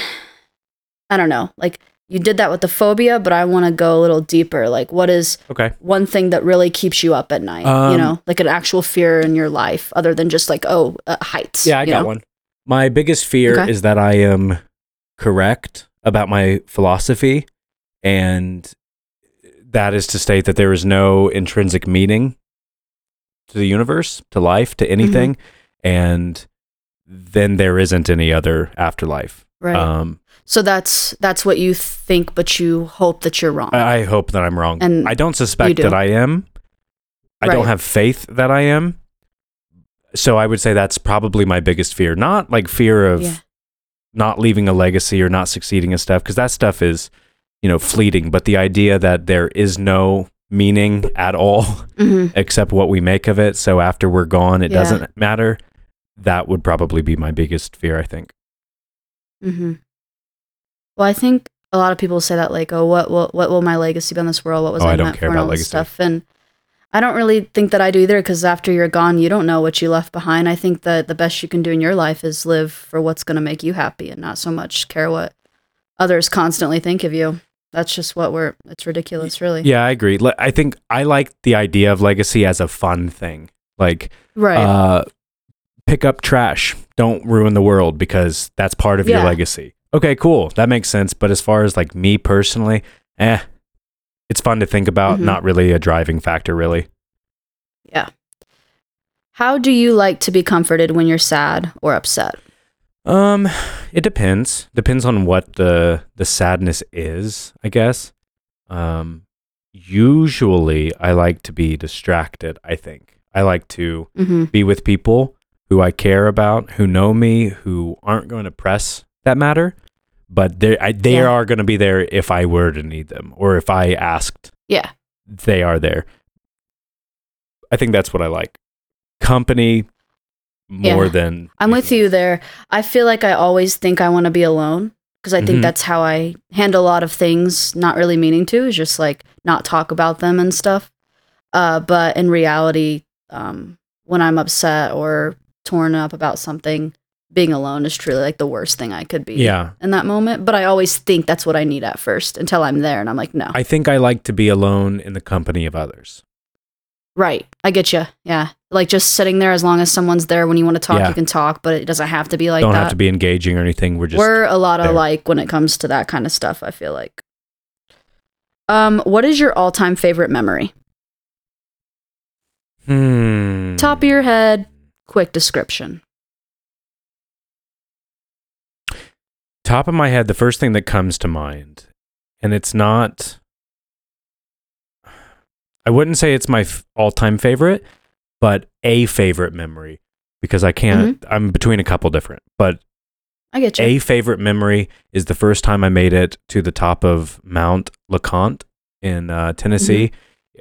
I don't know, like you did that with the phobia, but I want to go a little deeper. Like, what is Okay. one thing that really keeps you up at night? you Um, know, like an actual fear in your life, other than just like, oh, uh, heights. Yeah, I got know? one. My biggest fear Okay. is that I am correct about my philosophy, and that is to state that there is no intrinsic meaning to the universe, to life, to anything, and then there isn't any other afterlife. Right. Um, so that's that's what you think, but you hope that you're wrong. I I hope that I'm wrong. And I don't suspect do. that I am. I don't have faith that I am. So I would say that's probably my biggest fear. Not like fear of Yeah. not leaving a legacy or not succeeding and stuff, because that stuff is, you know, fleeting. But the idea that there is no meaning at all hmm except what we make of it. So after we're gone, it Yeah. doesn't matter. That would probably be my biggest fear, I think. hmm Well, I think a lot of people say that, like, oh, what will what will my legacy be on this world? What was Oh, I, I don't meant care for and about all legacy. stuff? And I don't really think that I do either, because after you're gone, you don't know what you left behind. I think that the best you can do in your life is live for what's going to make you happy, and not so much care what others constantly think of you. That's just what we're. It's ridiculous, really. Yeah, I agree. I think I like the idea of legacy as a fun thing. Like, Right. uh, pick up trash. Don't ruin the world because that's part of your legacy. Okay, cool. That makes sense. But as far as like me personally, eh, it's fun to think about. Mhm. Not really a driving factor, really. Yeah. How do you like to be comforted when you're sad or upset? Um, it depends. Depends on what the the sadness is, I guess. Um, usually I like to be distracted. I think I like to hmm be with people who I care about, who know me, who aren't going to press that matter, but they I, they Yeah. are going to be there if I were to need them or if I asked. Yeah. they are there. I think that's what I like. Company more Yeah. than I'm with you there. I feel like I always think I want to be alone because I think Mhm. that's how I handle a lot of things, not really meaning to, is just like not talk about them and stuff. Uh, but in reality, um, when I'm upset or torn up about something, being alone is truly like the worst thing I could be Yeah. in that moment. But I always think that's what I need at first until I'm there and I'm like, no. I think I like to be alone in the company of others. right. I get you. Yeah. Like just sitting there as long as someone's there when you want to talk, Yeah. you can talk, but it doesn't have to be like Don't that. have to be engaging or anything. We're just We're a lot there. alike when it comes to that kind of stuff, I feel like. Um, what is your all-time favorite memory? hmm. Top of your head, quick description. Top of my head, the first thing that comes to mind, and it's not. I wouldn't say it's my f- all-time favorite, but a favorite memory because I can't. I'm between a couple different, but I get you. a favorite memory is the first time I made it to the top of Mount LeConte in uh, Tennessee.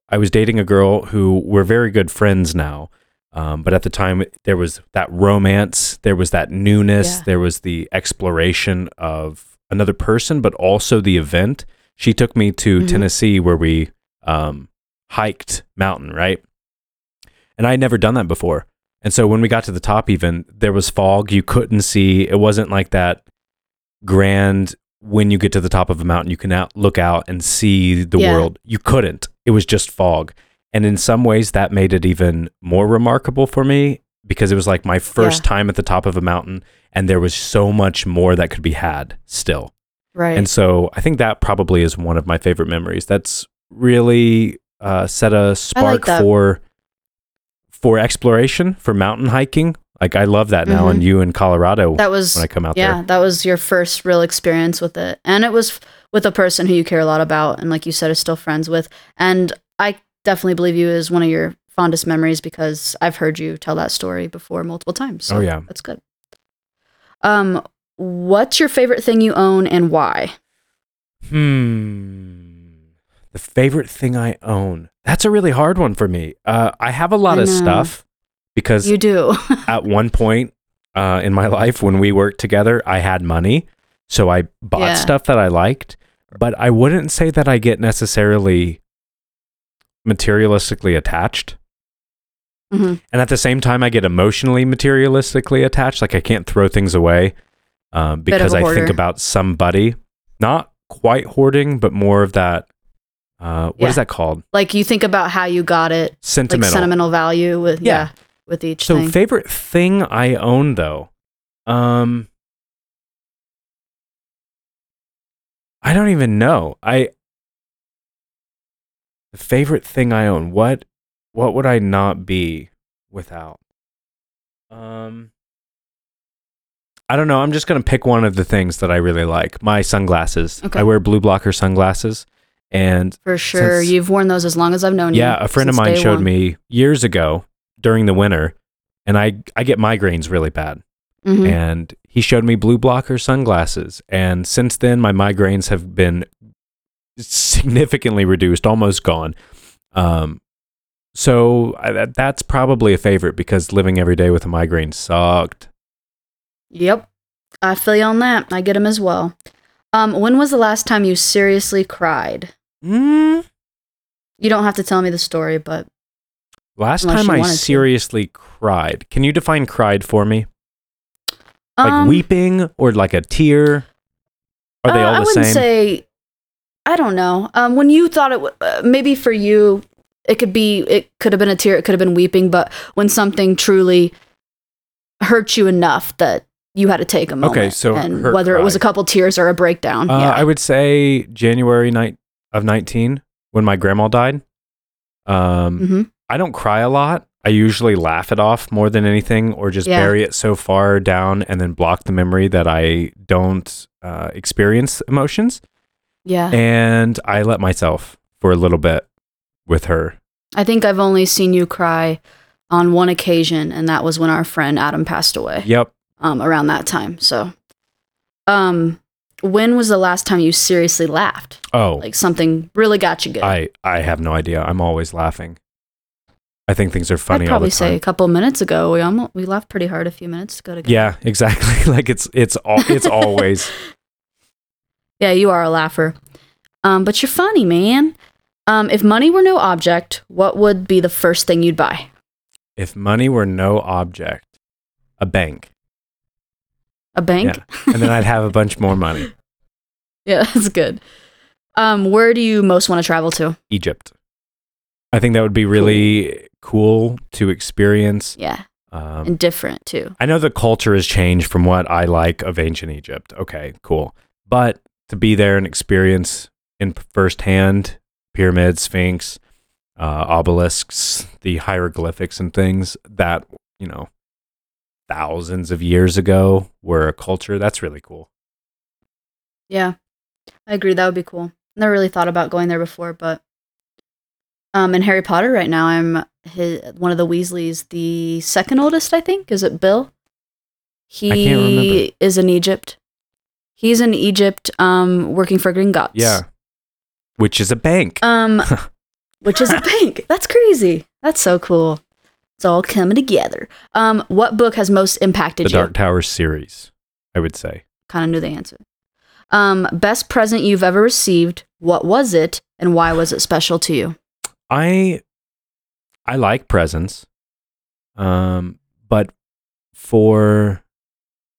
I was dating a girl who we're very good friends now. Um, but at the time, there was that romance, there was that newness, Yeah. there was the exploration of another person, but also the event. She took me to Mhm. Tennessee where we um, hiked mountain, right? And I had never done that before. And so when we got to the top, even there was fog. You couldn't see. It wasn't like that grand. When you get to the top of a mountain, you can out, look out and see the Yeah. world. You couldn't. It was just fog. And in some ways, that made it even more remarkable for me because it was like my first Yeah. time at the top of a mountain, and there was so much more that could be had still. right. And so I think that probably is one of my favorite memories. That's really uh, set a spark that. for for exploration, for mountain hiking. Like I love that now, Mhm. and you in Colorado that was when I come out there. yeah, there. that was your first real experience with it. And it was with a person who you care a lot about and like you said is still friends with. And I definitely believe you is one of your fondest memories because I've heard you tell that story before multiple times. So Oh, yeah. That's good. Um what's your favorite thing you own and why? Hmm. The favorite thing I own. That's a really hard one for me. Uh, I have a lot I of know. stuff because You do. at one point uh, in my life when we worked together, I had money. So I bought Yeah. stuff that I liked, but I wouldn't say that I get necessarily materialistically attached. Mhm. And at the same time, I get emotionally materialistically attached. Like I can't throw things away um, because I think about somebody, not quite hoarding, but more of that. Uh, what is Yeah. that called? Like you think about how you got it, Sentimental. like sentimental value with Yeah. yeah, with each So thing. favorite thing I own though, um, I don't even know. I the favorite thing I own. What what would I not be without? Um I don't know. I'm just going to pick one of the things that I really like. My sunglasses. Okay. I wear blue blocker sunglasses and For sure. Since- You've worn those as long as I've known you. yeah, a friend of mine showed one. me years ago during the winter and I I get migraines really bad. Mhm. and he showed me blue blocker sunglasses and since then my migraines have been significantly reduced almost gone um so I, that's probably a favorite because living every day with a migraine sucked Yep. I feel you on that. I get them as well. Um, when was the last time you seriously cried? mm. You don't have to tell me the story, but last time i wanted to. seriously cried can you define cried for me like um, weeping or like a tear are they uh, all I the wouldn't same say. I don't know. Um, when you thought it, w- uh, maybe for you, it could be. It could have been a tear. It could have been weeping. But when something truly hurt you enough that you had to take a moment. Okay, so and hurt whether it was a couple tears or a breakdown. Uh, yeah. I would say January night of 19 when my grandma died. Um, hmm I don't cry a lot. I usually laugh it off more than anything or just Yeah. bury it so far down and then block the memory that I don't uh, experience emotions. Yeah. And I let myself for a little bit with her. I think I've only seen you cry on one occasion, and that was when our friend Adam passed away. Yep. Um, around that time. So, um, when was the last time you seriously laughed? Oh, Like something really got you good. I, I have no idea. I'm always laughing. I think things are funny I'd all probably the time. say a couple minutes ago we almost we laughed pretty hard a few minutes ago together. yeah, exactly. like it's it's all it's always Yeah, you are a laugher. Um, but you're funny, man. Um, if money were no object, what would be the first thing you'd buy? if money were no object, a bank. A bank? Yeah. And then I'd have a bunch more money. Yeah, that's good. Um, where do you most want to travel to? Egypt. I think that would be really cool to experience. Yeah, Um, and different too. I know the culture has changed from what I like of ancient Egypt. Okay, cool. But to be there and experience in firsthand pyramids, sphinx, uh, obelisks, the hieroglyphics and things that, you know, thousands of years ago were a culture, that's really cool. Yeah, I agree. That would be cool. Never really thought about going there before, but um, in Harry Potter right now, I'm his, one of the Weasleys, the second oldest, I think. Is it Bill? He is in Egypt. He's in Egypt, um, working for Gringotts. Yeah. Which is a bank. Um, which is a bank. That's crazy. That's so cool. It's all coming together. Um, what book has most impacted the you? The Dark Tower series, I would say. Kind of knew the answer. Um, best present you've ever received. What was it, and why was it special to you? I I like presents. Um but for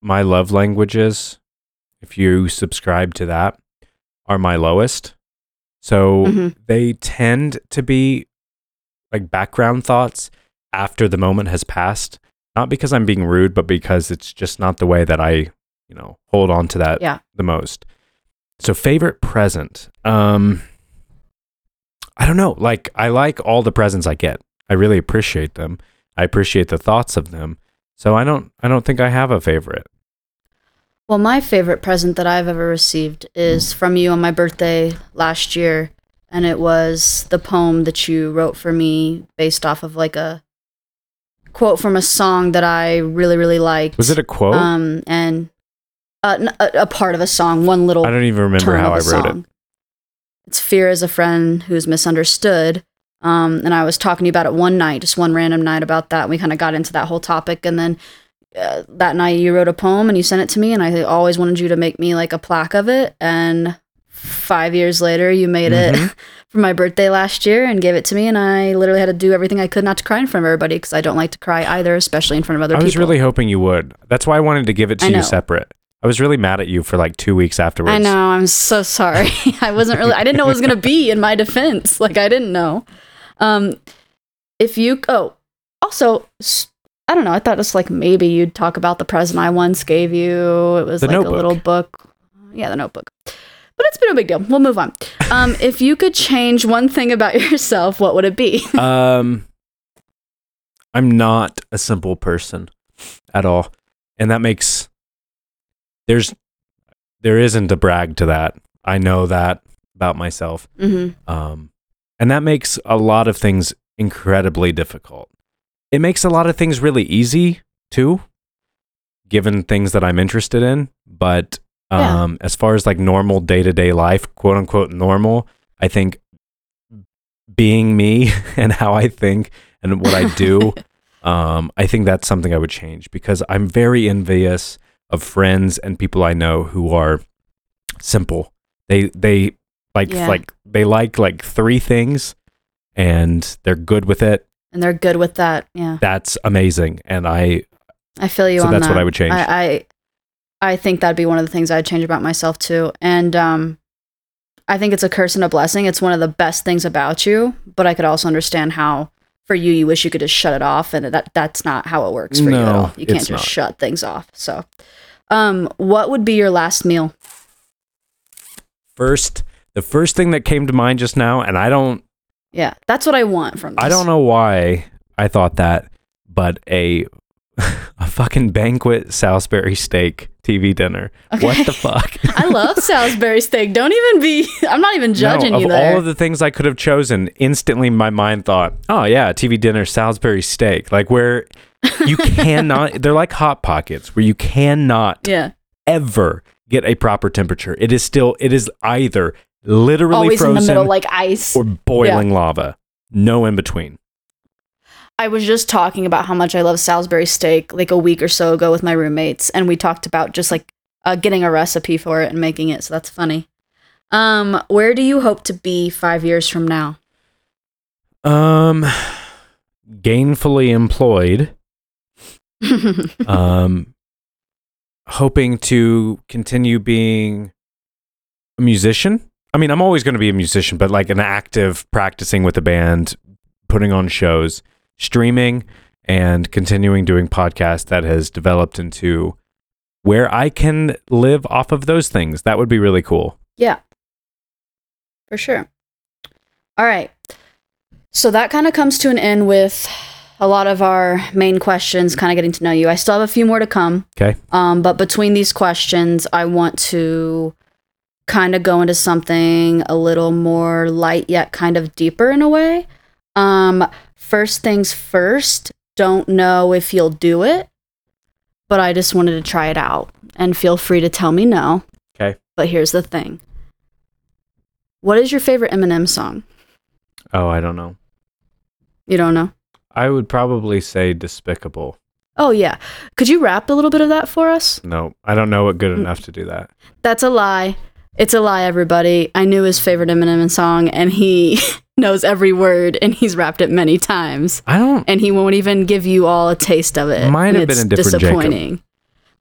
my love languages, if you subscribe to that, are my lowest. So Mhm. they tend to be like background thoughts after the moment has passed. Not because I'm being rude, but because it's just not the way that I, you know, hold on to that Yeah. the most. So favorite present. Um I don't know. Like I like all the presents I get. I really appreciate them. I appreciate the thoughts of them. So I don't I don't think I have a favorite. Well, my favorite present that I've ever received is from you on my birthday last year, and it was the poem that you wrote for me based off of like a quote from a song that I really really liked. Was it a quote? Um, and uh, a, a part of a song, one little I don't even remember how I wrote it. It's fear is a friend who's misunderstood. Um, and I was talking to you about it one night, just one random night about that. And we kind of got into that whole topic. And then uh, that night you wrote a poem and you sent it to me. And I always wanted you to make me like a plaque of it. And five years later, you made it Mhm. for my birthday last year and gave it to me. And I literally had to do everything I could not to cry in front of everybody because I don't like to cry either, especially in front of other I people. I was really hoping you would. That's why I wanted to give it to I you know. separate. I was really mad at you for like two weeks afterwards. I know. I'm so sorry. I wasn't really. I didn't know it was gonna be in my defense. Like I didn't know. Um, if you oh, also s- I don't know. I thought it's like maybe you'd talk about the present I once gave you. It was The like Notebook. a little book. Yeah, the Notebook. but it's been a big deal. We'll move on. Um, if you could change one thing about yourself, what would it be? um, I'm not a simple person at all, and that makes there's there isn't a brag to that. I know that about myself, Mm-hmm. um, and that makes a lot of things incredibly difficult. It makes a lot of things really easy too, given things that I'm interested in. But Yeah. um, as far as like normal day to day life, quote unquote normal, I think being me and how I think and what I do, um, I think that's something I would change because I'm very envious of friends and people I know who are simple. They they like Yeah. like they like like three things and they're good with it. And they're good with that. Yeah. That's amazing. And I I feel you So on that's that. what I would change. I, I I think that'd be one of the things I'd change about myself too. And um I think it's a curse and a blessing. It's one of the best things about you, but I could also understand how for you you wish you could just shut it off and that that's not how it works for you at all. You can't just not. shut things off. So um what would be your last meal? first the first thing that came to mind just now, and I don't Yeah, that's what I want from this. I don't know why I thought that, but a a fucking banquet Salisbury steak TV dinner. What the fuck? I love Salisbury steak. Don't even be I'm not even judging no, you of there. all of the things I could have chosen, instantly my mind thought, "Oh yeah, TV dinner Salisbury steak." Like where you cannot they're like hot pockets where you cannot yeah. ever get a proper temperature. It is still it is either literally Always frozen in the middle like ice. or boiling lava. No in between. I was just talking about how much I love Salisbury steak like a week or so ago with my roommates, and we talked about just like uh, getting a recipe for it and making it. So that's funny. Um, where do you hope to be five years from now? Um gainfully employed. um hoping to continue being a musician. I mean, I'm always going to be a musician, but like an active practicing with a band, putting on shows, streaming and continuing doing podcasts that has developed into where I can live off of those things. That would be really cool. yeah, for sure. All right. So that kind of comes to an end with a lot of our main questions, kind of getting to know you. I still have a few more to come. Okay. Um, but between these questions, I want to kind of go into something a little more light yet kind of deeper in a way. Um, first things first, don't know if you'll do it, but I just wanted to try it out. And feel free to tell me no. Okay. But here's the thing. What is your favorite Eminem song? Oh, I don't know. You don't know? I would probably say despicable. Oh yeah. Could you rap a little bit of that for us? No, I don't know it good enough to do that. That's a lie. It's a lie, everybody. I knew his favorite Eminem song, and he knows every word, and he's rapped it many times, I don't and he won't even give you all a taste of it. Might have been a different Jacob. disappointing.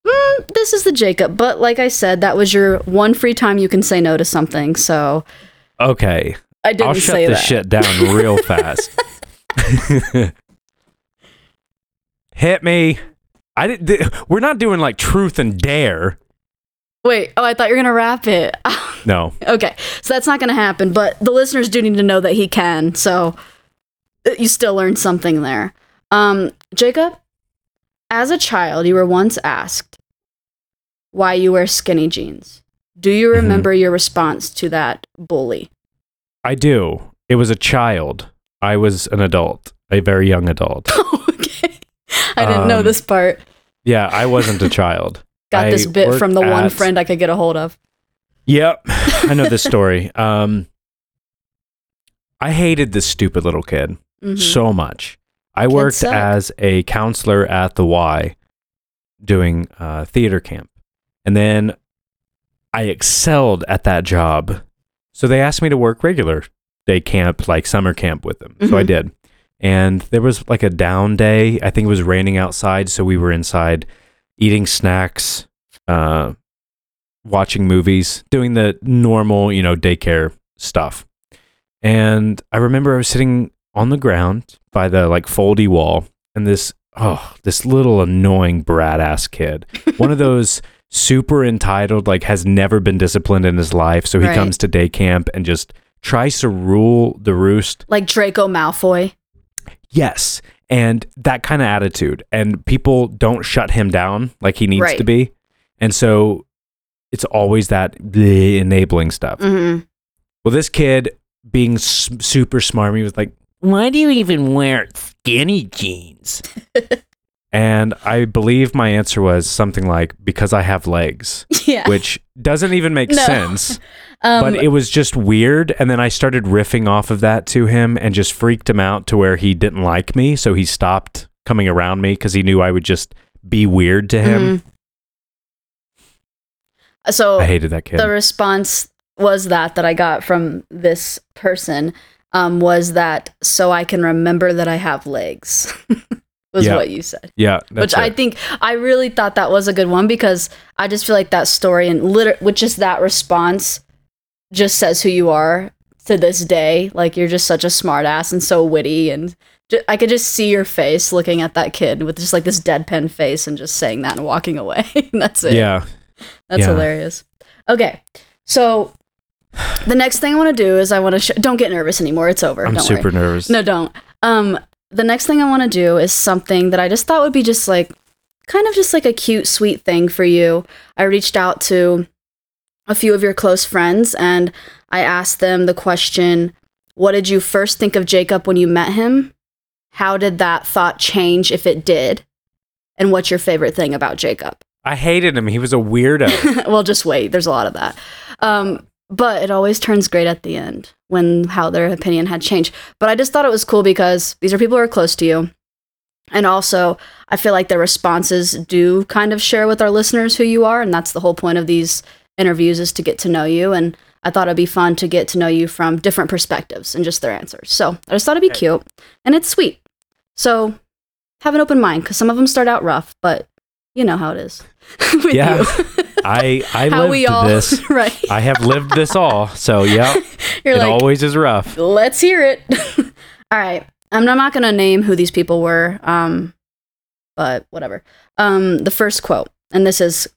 Mm, this is the Jacob, but like I said, that was your one free time you can say no to something. So Okay. I didn't I'll shut say this that. shit down real fast. Hit me. I did. th- we're not doing like truth and dare. Wait, oh, I thought you were gonna rap it. No. okay, so that's not gonna happen. But the listeners do need to know that he can. So uh, you still learned something there. Um, Jacob, as a child, you were once asked why you wear skinny jeans. Do you Mhm. remember your response to that bully? I do. It was a child. I was an adult, a very young adult. okay, I didn't know Um, this part. Yeah, I wasn't a child. Got I this bit from the one at- friend I could get a hold of. Yep, I know this story. Um, I hated this stupid little kid Mhm. so much. I worked suck. as a counselor at the Y doing uh, theater camp. And then I excelled at that job. So they asked me to work regular day camp, like summer camp with them. So I Mhm. did. And there was like a down day. I think it was raining outside. So we were inside eating snacks, uh, watching movies, doing the normal, you know, daycare stuff. And I remember I was sitting on the ground by the like foldy wall and this oh, this little annoying brat ass kid. One of those super entitled, like has never been disciplined in his life. So he Right. comes to day camp and just tries to rule the roost. Like Draco Malfoy. Yes. And that kind of attitude. And people don't shut him down like he needs Right. to be. And so it's always that enabling stuff. hmm Well, this kid being s- super smart, he was like, Why do you even wear skinny jeans? and I believe my answer was something like, Because I have legs, Yeah. which doesn't even make No. sense. um, but it was just weird. And then I started riffing off of that to him and just freaked him out to where he didn't like me. So he stopped coming around me because he knew I would just be weird to him. mhm. So I hated that kid. the response was that that I got from this person um, was that so I can remember that I have legs. was Yeah. what you said. yeah. Which I think I really thought that was a good one because I just feel like that story and liter- which just that response just says who you are to this day. Like you're just such a smart ass and so witty and ju- I could just see your face looking at that kid with just like this deadpan face and just saying that and walking away. That's it. Yeah. That's Yeah. hilarious. Okay. So the next thing I want to do is I want to sh- don't get nervous anymore. It's over. I'm don't super worry. nervous. No, don't. Um the next thing I want to do is something that I just thought would be just like kind of just like a cute sweet thing for you. I reached out to a few of your close friends and I asked them the question, what did you first think of Jacob when you met him? How did that thought change if it did? And what's your favorite thing about Jacob? I hated him. He was a weirdo. well, just wait. There's a lot of that. Um, but it always turns great at the end when how their opinion had changed. But I just thought it was cool because these are people who are close to you. And also, I feel like their responses do kind of share with our listeners who you are. And that's the whole point of these interviews is to get to know you. And I thought it'd be fun to get to know you from different perspectives and just their answers. So I just thought it'd be cute and it's sweet. So have an open mind because some of them start out rough, but you know how it is. Yeah. I I how lived we all this. right. I have lived this all. So yeah, You're it like, always is rough. let's hear it. all right. I'm I'm not gonna name who these people were, um, but whatever. Um, the first quote, and this is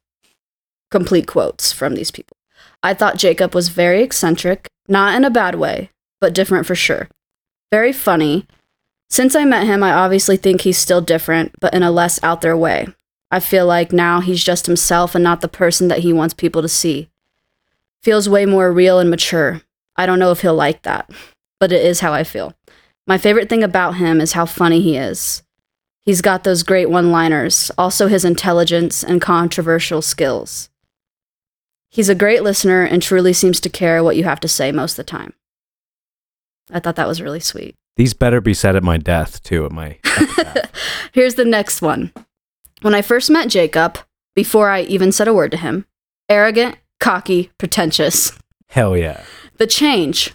complete quotes from these people. I thought Jacob was very eccentric, not in a bad way, but different for sure. Very funny. Since I met him, I obviously think he's still different, but in a less out there way. I feel like now he's just himself and not the person that he wants people to see. Feels way more real and mature. I don't know if he'll like that, but it is how I feel. My favorite thing about him is how funny he is. He's got those great one liners, also his intelligence and controversial skills. He's a great listener and truly seems to care what you have to say most of the time. I thought that was really sweet. These better be said at my death too. At my Here's the next one. When I first met Jacob, before I even said a word to him, arrogant, cocky, pretentious. hell yeah. The change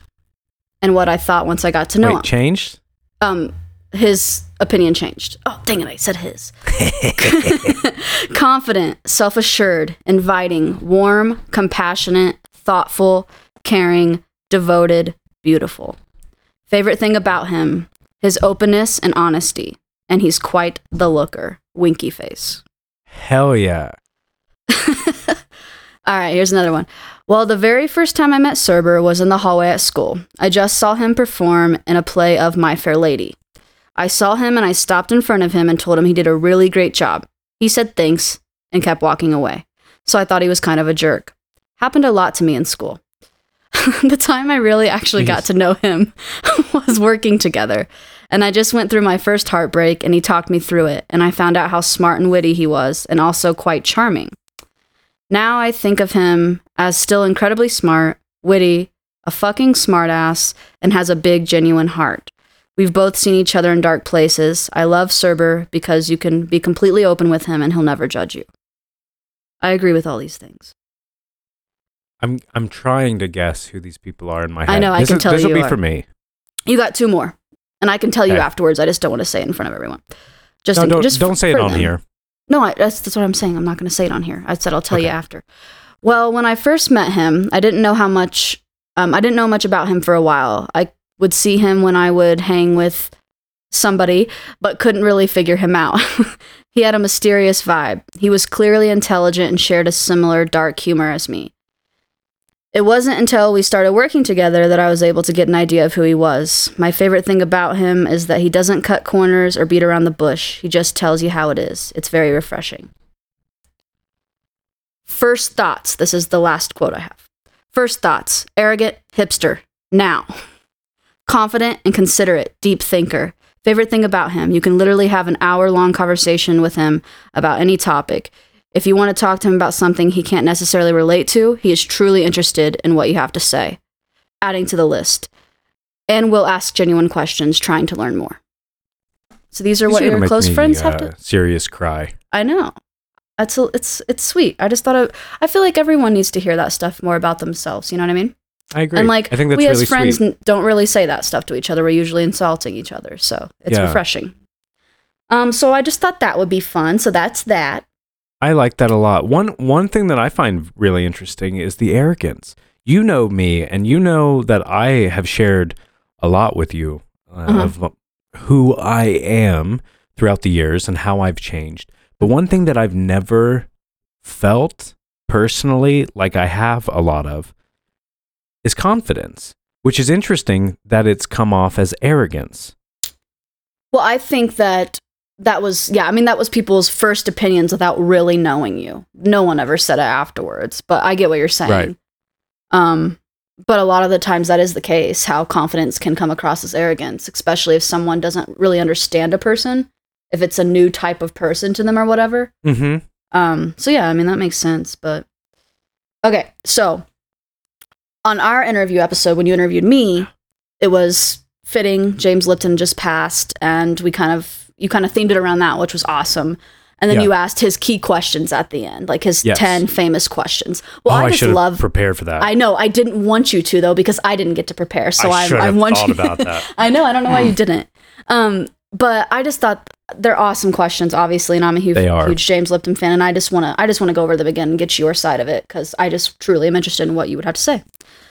and what I thought once I got to know Wait, him. changed? um his opinion changed. Oh, dang it, I said his. Confident, self-assured, inviting, warm, compassionate, thoughtful, caring, devoted, beautiful. Favorite thing about him, his openness and honesty, and he's quite the looker. Winky face. Hell yeah. All right, here's another one. Well, the very first time I met Cerber was in the hallway at school. I just saw him perform in a play of My Fair Lady. I saw him and I stopped in front of him and told him he did a really great job. He said thanks and kept walking away. So I thought he was kind of a jerk. Happened a lot to me in school. the time I really actually got to know him was working together. And I just went through my first heartbreak and he talked me through it. And I found out how smart and witty he was and also quite charming. Now I think of him as still incredibly smart, witty, a fucking smartass, and has a big, genuine heart. We've both seen each other in dark places. I love Cerber because you can be completely open with him and he'll never judge you. I agree with all these things. I'm I'm trying to guess who these people are in my head. I know, I can is, tell This will you be are. for me. You got two more, and I can tell you afterwards. I just don't want to say it in front of everyone. Just, No, in- don't, just don't say it on them. here. No, I, that's, that's what I'm saying. I'm not going to say it on here. I said I'll tell you after. Well, when I first met him, I didn't know how much. Um, I didn't know much about him for a while. I would see him when I would hang with somebody, but couldn't really figure him out. he had a mysterious vibe. He was clearly intelligent and shared a similar dark humor as me. It wasn't until we started working together that I was able to get an idea of who he was. My favorite thing about him is that he doesn't cut corners or beat around the bush. He just tells you how it is. It's very refreshing. First thoughts. This is the last quote I have. First thoughts arrogant, hipster, now. Confident and considerate, deep thinker. Favorite thing about him, you can literally have an hour long conversation with him about any topic. If you want to talk to him about something he can't necessarily relate to, he is truly interested in what you have to say. Adding to the list. And will ask genuine questions, trying to learn more. So these are These what your close me, friends have uh, to. Serious cry. I know. It's a, it's it's sweet. I just thought of, I feel like everyone needs to hear that stuff more about themselves. You know what I mean? I agree. And like I think that's we really as friends sweet. don't really say that stuff to each other. We're usually insulting each other, so it's Yeah. refreshing. Um, so I just thought that would be fun. So that's that. I like that a lot. One one thing that I find really interesting is the arrogance. You know me, and you know that I have shared a lot with you uh, Uh-huh. of who I am throughout the years and how I've changed. But one thing that I've never felt personally, like I have a lot of, is confidence. Which is interesting that it's come off as arrogance. Well, I think that that was yeah. I mean, that was people's first opinions without really knowing you. No one ever said it afterwards, but I get what you're saying. Right. Um, but a lot of the times that is the case. How confidence can come across as arrogance, especially if someone doesn't really understand a person, if it's a new type of person to them or whatever. Mm-hmm. Um, so yeah, I mean that makes sense, but okay, so on our interview episode when you interviewed me, it was fitting James Lipton just passed and we kind of you kind of themed it around that, which was awesome. And then Yeah. you asked his key questions at the end, like his Yes. 10 famous questions. Well, oh, I I, just should have love prepared for that. I know I didn't want you to though because I didn't get to prepare. So I I, I want you about that. I know. I don't know why you didn't. Um, but I just thought they're awesome questions, obviously, and I'm a huge, huge James Lipton fan, and I just want to, I just want to go over them again and get your side of it because I just truly am interested in what you would have to say.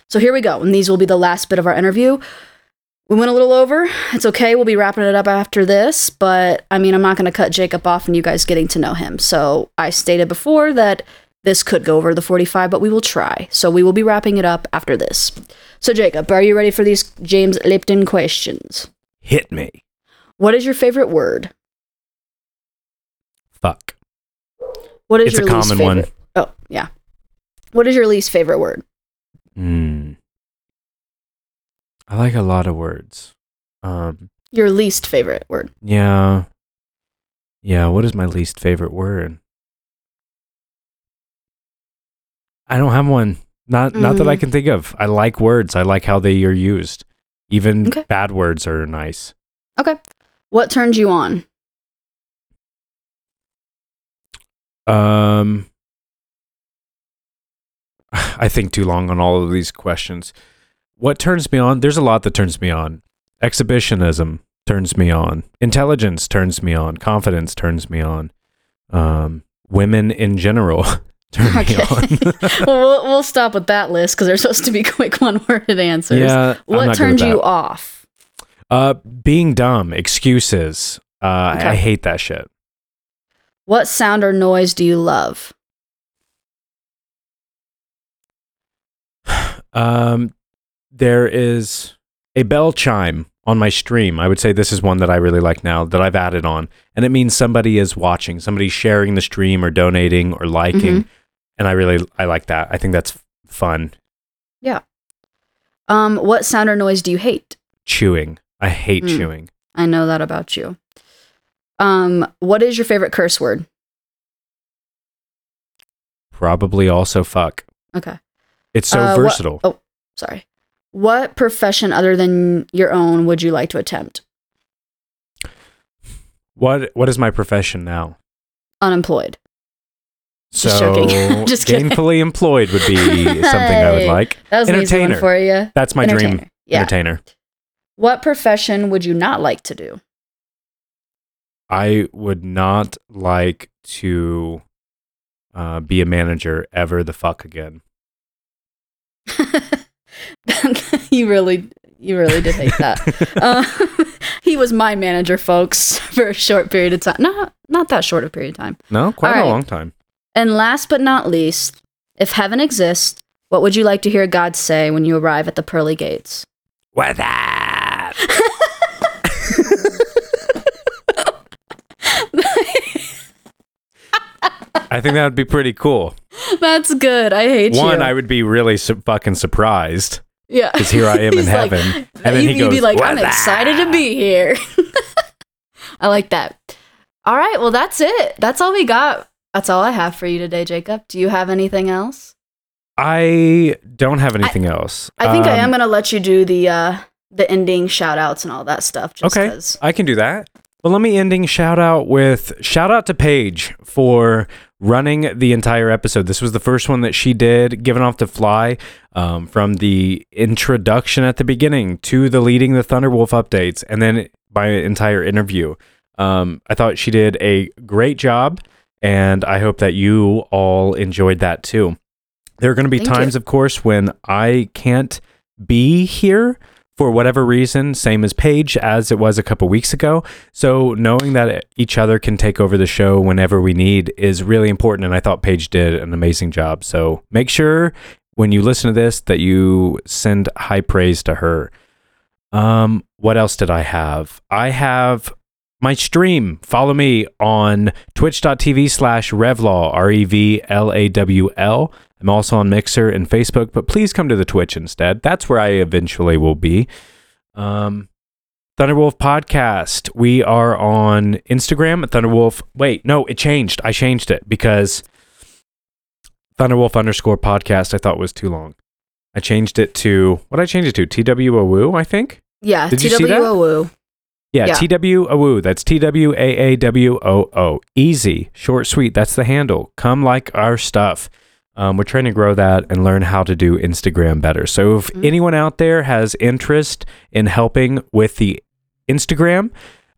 So here we go, and these will be the last bit of our interview. We went a little over. It's okay. We'll be wrapping it up after this, but I mean, I'm not going to cut Jacob off and you guys getting to know him. So I stated before that this could go over the 45, but we will try. So we will be wrapping it up after this. So Jacob, are you ready for these James Lipton questions? Hit me. What is your favorite word? Fuck. What is It's a your least common one. favorite? Oh, yeah. What is your least favorite word? Mm. I like a lot of words. Um, Your least favorite word. yeah. Yeah, what is my least favorite word? I don't have one. Not not that I Mm. can think of. I like words. I like how they are used. Even Okay. bad words are nice. Okay. What turns you on? Um I think too long on all of these questions. What turns me on? There's a lot that turns me on. Exhibitionism turns me on. Intelligence turns me on. Confidence turns me on. Um, women in general turn me on. well, we'll, we'll stop with that list because they're supposed to be quick one-worded answers. yeah. What turns you off? Uh, being dumb, excuses. Uh, Okay. I hate that shit. What sound or noise do you love? Um, there is a bell chime on my stream. I would say this is one that I really like now that I've added on, and it means somebody is watching, somebody's sharing the stream or donating or liking, Mm-hmm. and I really I like that. I think that's fun. Yeah. Um, what sound or noise do you hate? Chewing, I hate Mm. chewing. I know that about you. Um, what is your favorite curse word? Probably also fuck. Okay. It's so Uh, what- versatile. oh, sorry. What profession other than your own would you like to attempt? What what is my profession now? Unemployed. Just so joking. Just gainfully employed would be something I would like. That was an easy one Entertainer. for you. That's my dream. Entertainer. Yeah. Entertainer. What profession would you not like to do? I would not like to uh, be a manager ever the fuck again. you really, you really did hate that. uh, he was my manager, folks, for a short period of time. Not not that short a period of time. No, quite All a right. long time. And last but not least, if heaven exists, what would you like to hear God say when you arrive at the pearly gates? What that? I think that would be pretty cool. That's good. I hate you. One, I would be really su- fucking surprised yeah. because here I am in like- heaven, and then you'd, he goes, be like, "What I'm excited to be here. I like that. All right. Well, that's it. That's all we got. That's all I have for you today, Jacob. Do you have anything else? I don't have anything else. I think I Um, am going to let you do the uh, the ending shout outs and all that stuff. Just Okay. I can do that. But let me ending shout out with shout out to Paige for running the entire episode. This was the first one that she did, given off the fly, um, from the introduction at the beginning to the leading the Thunderwolf updates, and then my entire interview. Um, I thought she did a great job, and I hope that you all enjoyed that too. There are going to be Thank you. times, of course, when I can't be here for whatever reason, same as Paige, as it was a couple weeks ago. So knowing that each other can take over the show whenever we need is really important. And I thought Paige did an amazing job. So make sure when you listen to this that you send high praise to her. Um, what else did I have? I have my stream. Follow me on twitch.tv slash revlaw, R E V L A W L. I'm also on Mixer and Facebook, but please come to the Twitch instead. That's where I eventually will be. Um, Thunderwolf Podcast. We are on Instagram at Thunderwolf. Wait, no, it changed. I changed it because Thunderwolf underscore podcast I thought was too long. I changed it to what I changed it to? TWOWO, I think. Yeah. Did you see that? TWOO. Yeah, Yeah. TWOO. That's T W A A W O O. Easy, short, sweet. That's the handle. Come like our stuff. Um, we're trying to grow that and learn how to do Instagram better. So if Mhm. anyone out there has interest in helping with the Instagram,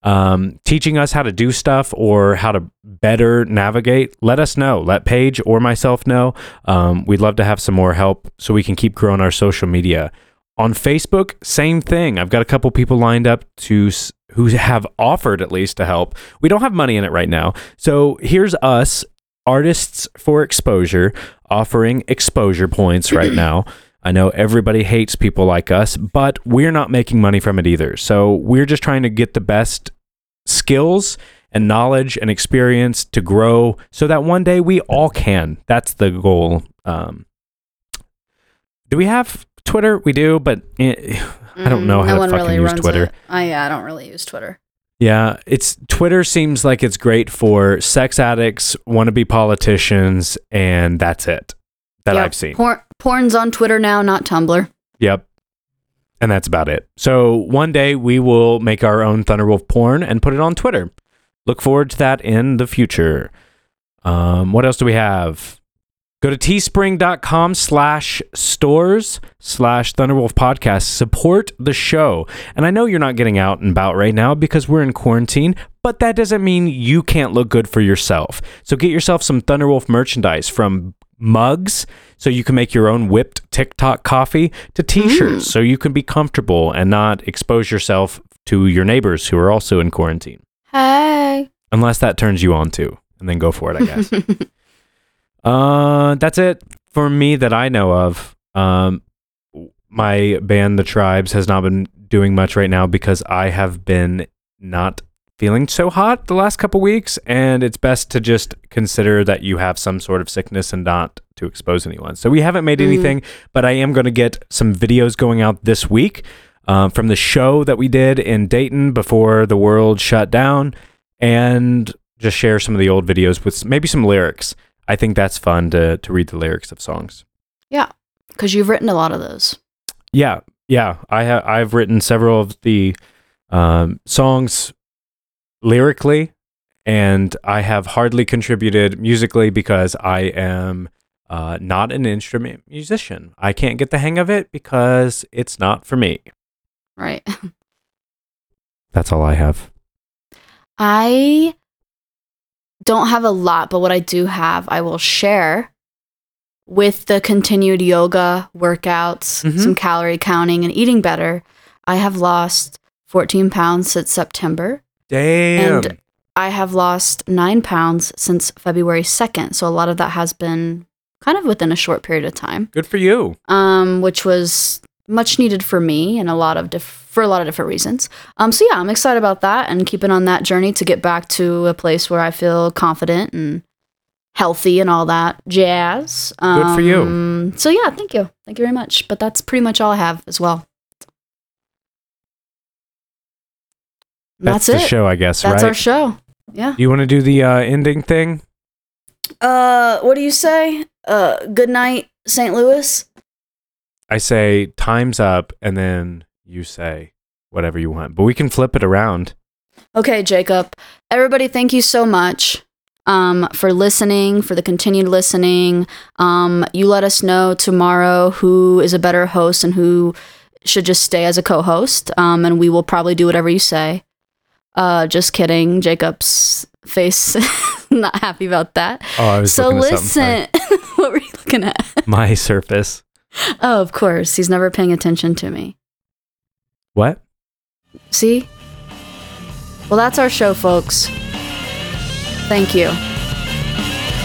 um, teaching us how to do stuff or how to better navigate, let us know. Let Paige or myself know. Um, we'd love to have some more help so we can keep growing our social media. On Facebook, same thing. I've got a couple people lined up to s- who have offered at least to help. We don't have money in it right now. So here's us, artists for exposure, offering exposure points right now. I know everybody hates people like us, but we're not making money from it either. So we're just trying to get the best skills and knowledge and experience to grow so that one day we all can. That's the goal. Um, do we have Twitter? We do, but eh, I don't know Mm, how no to fucking really use Twitter. I, yeah, I don't really use Twitter. Yeah, it's Twitter seems like it's great for sex addicts, wannabe politicians, and that's it that Yep. I've seen. Por- porn's on Twitter now, not Tumblr. Yep. And that's about it. So one day we will make our own Thunderwolf porn and put it on Twitter. Look forward to that in the future. Um, what else do we have? Go to teespring.com slash stores slash Thunderwolf podcast. Support the show. And I know you're not getting out and about right now because we're in quarantine, but that doesn't mean you can't look good for yourself. So get yourself some Thunderwolf merchandise from mugs so you can make your own whipped TikTok coffee to t-shirts mm. so you can be comfortable and not expose yourself to your neighbors who are also in quarantine. Hey. Unless that turns you on too. And then go for it, I guess. uh that's it for me that I know of. Um my band The Tribes has not been doing much right now because I have been not feeling so hot the last couple weeks and it's best to just consider that you have some sort of sickness and not to expose anyone. So we haven't made Mm. anything, but I am going to get some videos going out this week um, from the show that we did in Dayton before the world shut down and just share some of the old videos with maybe some lyrics. I think that's fun to to read the lyrics of songs. Yeah, because you've written a lot of those. Yeah, yeah. I have I've written several of the um, songs lyrically, and I have hardly contributed musically because I am uh, not an instrument musician. I can't get the hang of it because it's not for me. Right. That's all I have. I don't have a lot, but what I do have, I will share with the continued yoga workouts, Mhm. some calorie counting, and eating better. I have lost 14 pounds since September. Damn. And I have lost nine pounds since February 2nd. So a lot of that has been kind of within a short period of time, Good for you. um, which was much needed for me and a lot of diff- for a lot of different reasons. Um, so yeah, I'm excited about that and keeping on that journey to get back to a place where I feel confident and healthy and all that jazz. Um, Good for you. So yeah, thank you, thank you very much. But that's pretty much all I have as well. That's, That's, the it. show, I guess, That's right? our show. Yeah. you want to do the uh, ending thing? Uh, what do you say? Uh, good night, St. Louis. I say time's up, and then you say whatever you want. But we can flip it around. Okay, Jacob. Everybody, thank you so much um, for listening, for the continued listening. Um, you let us know tomorrow who is a better host and who should just stay as a co-host, um, and we will probably do whatever you say. Uh, just kidding. Jacob's face not happy about that. Oh, I was So looking at something. listen, what were you looking at? My surface. Oh, of course. He's never paying attention to me. What? See? Well, that's our show, folks. Thank you.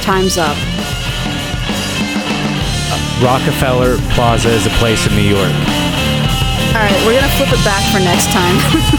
Time's up. Rockefeller Plaza is a place in New York. All right, we're going to flip it back for next time.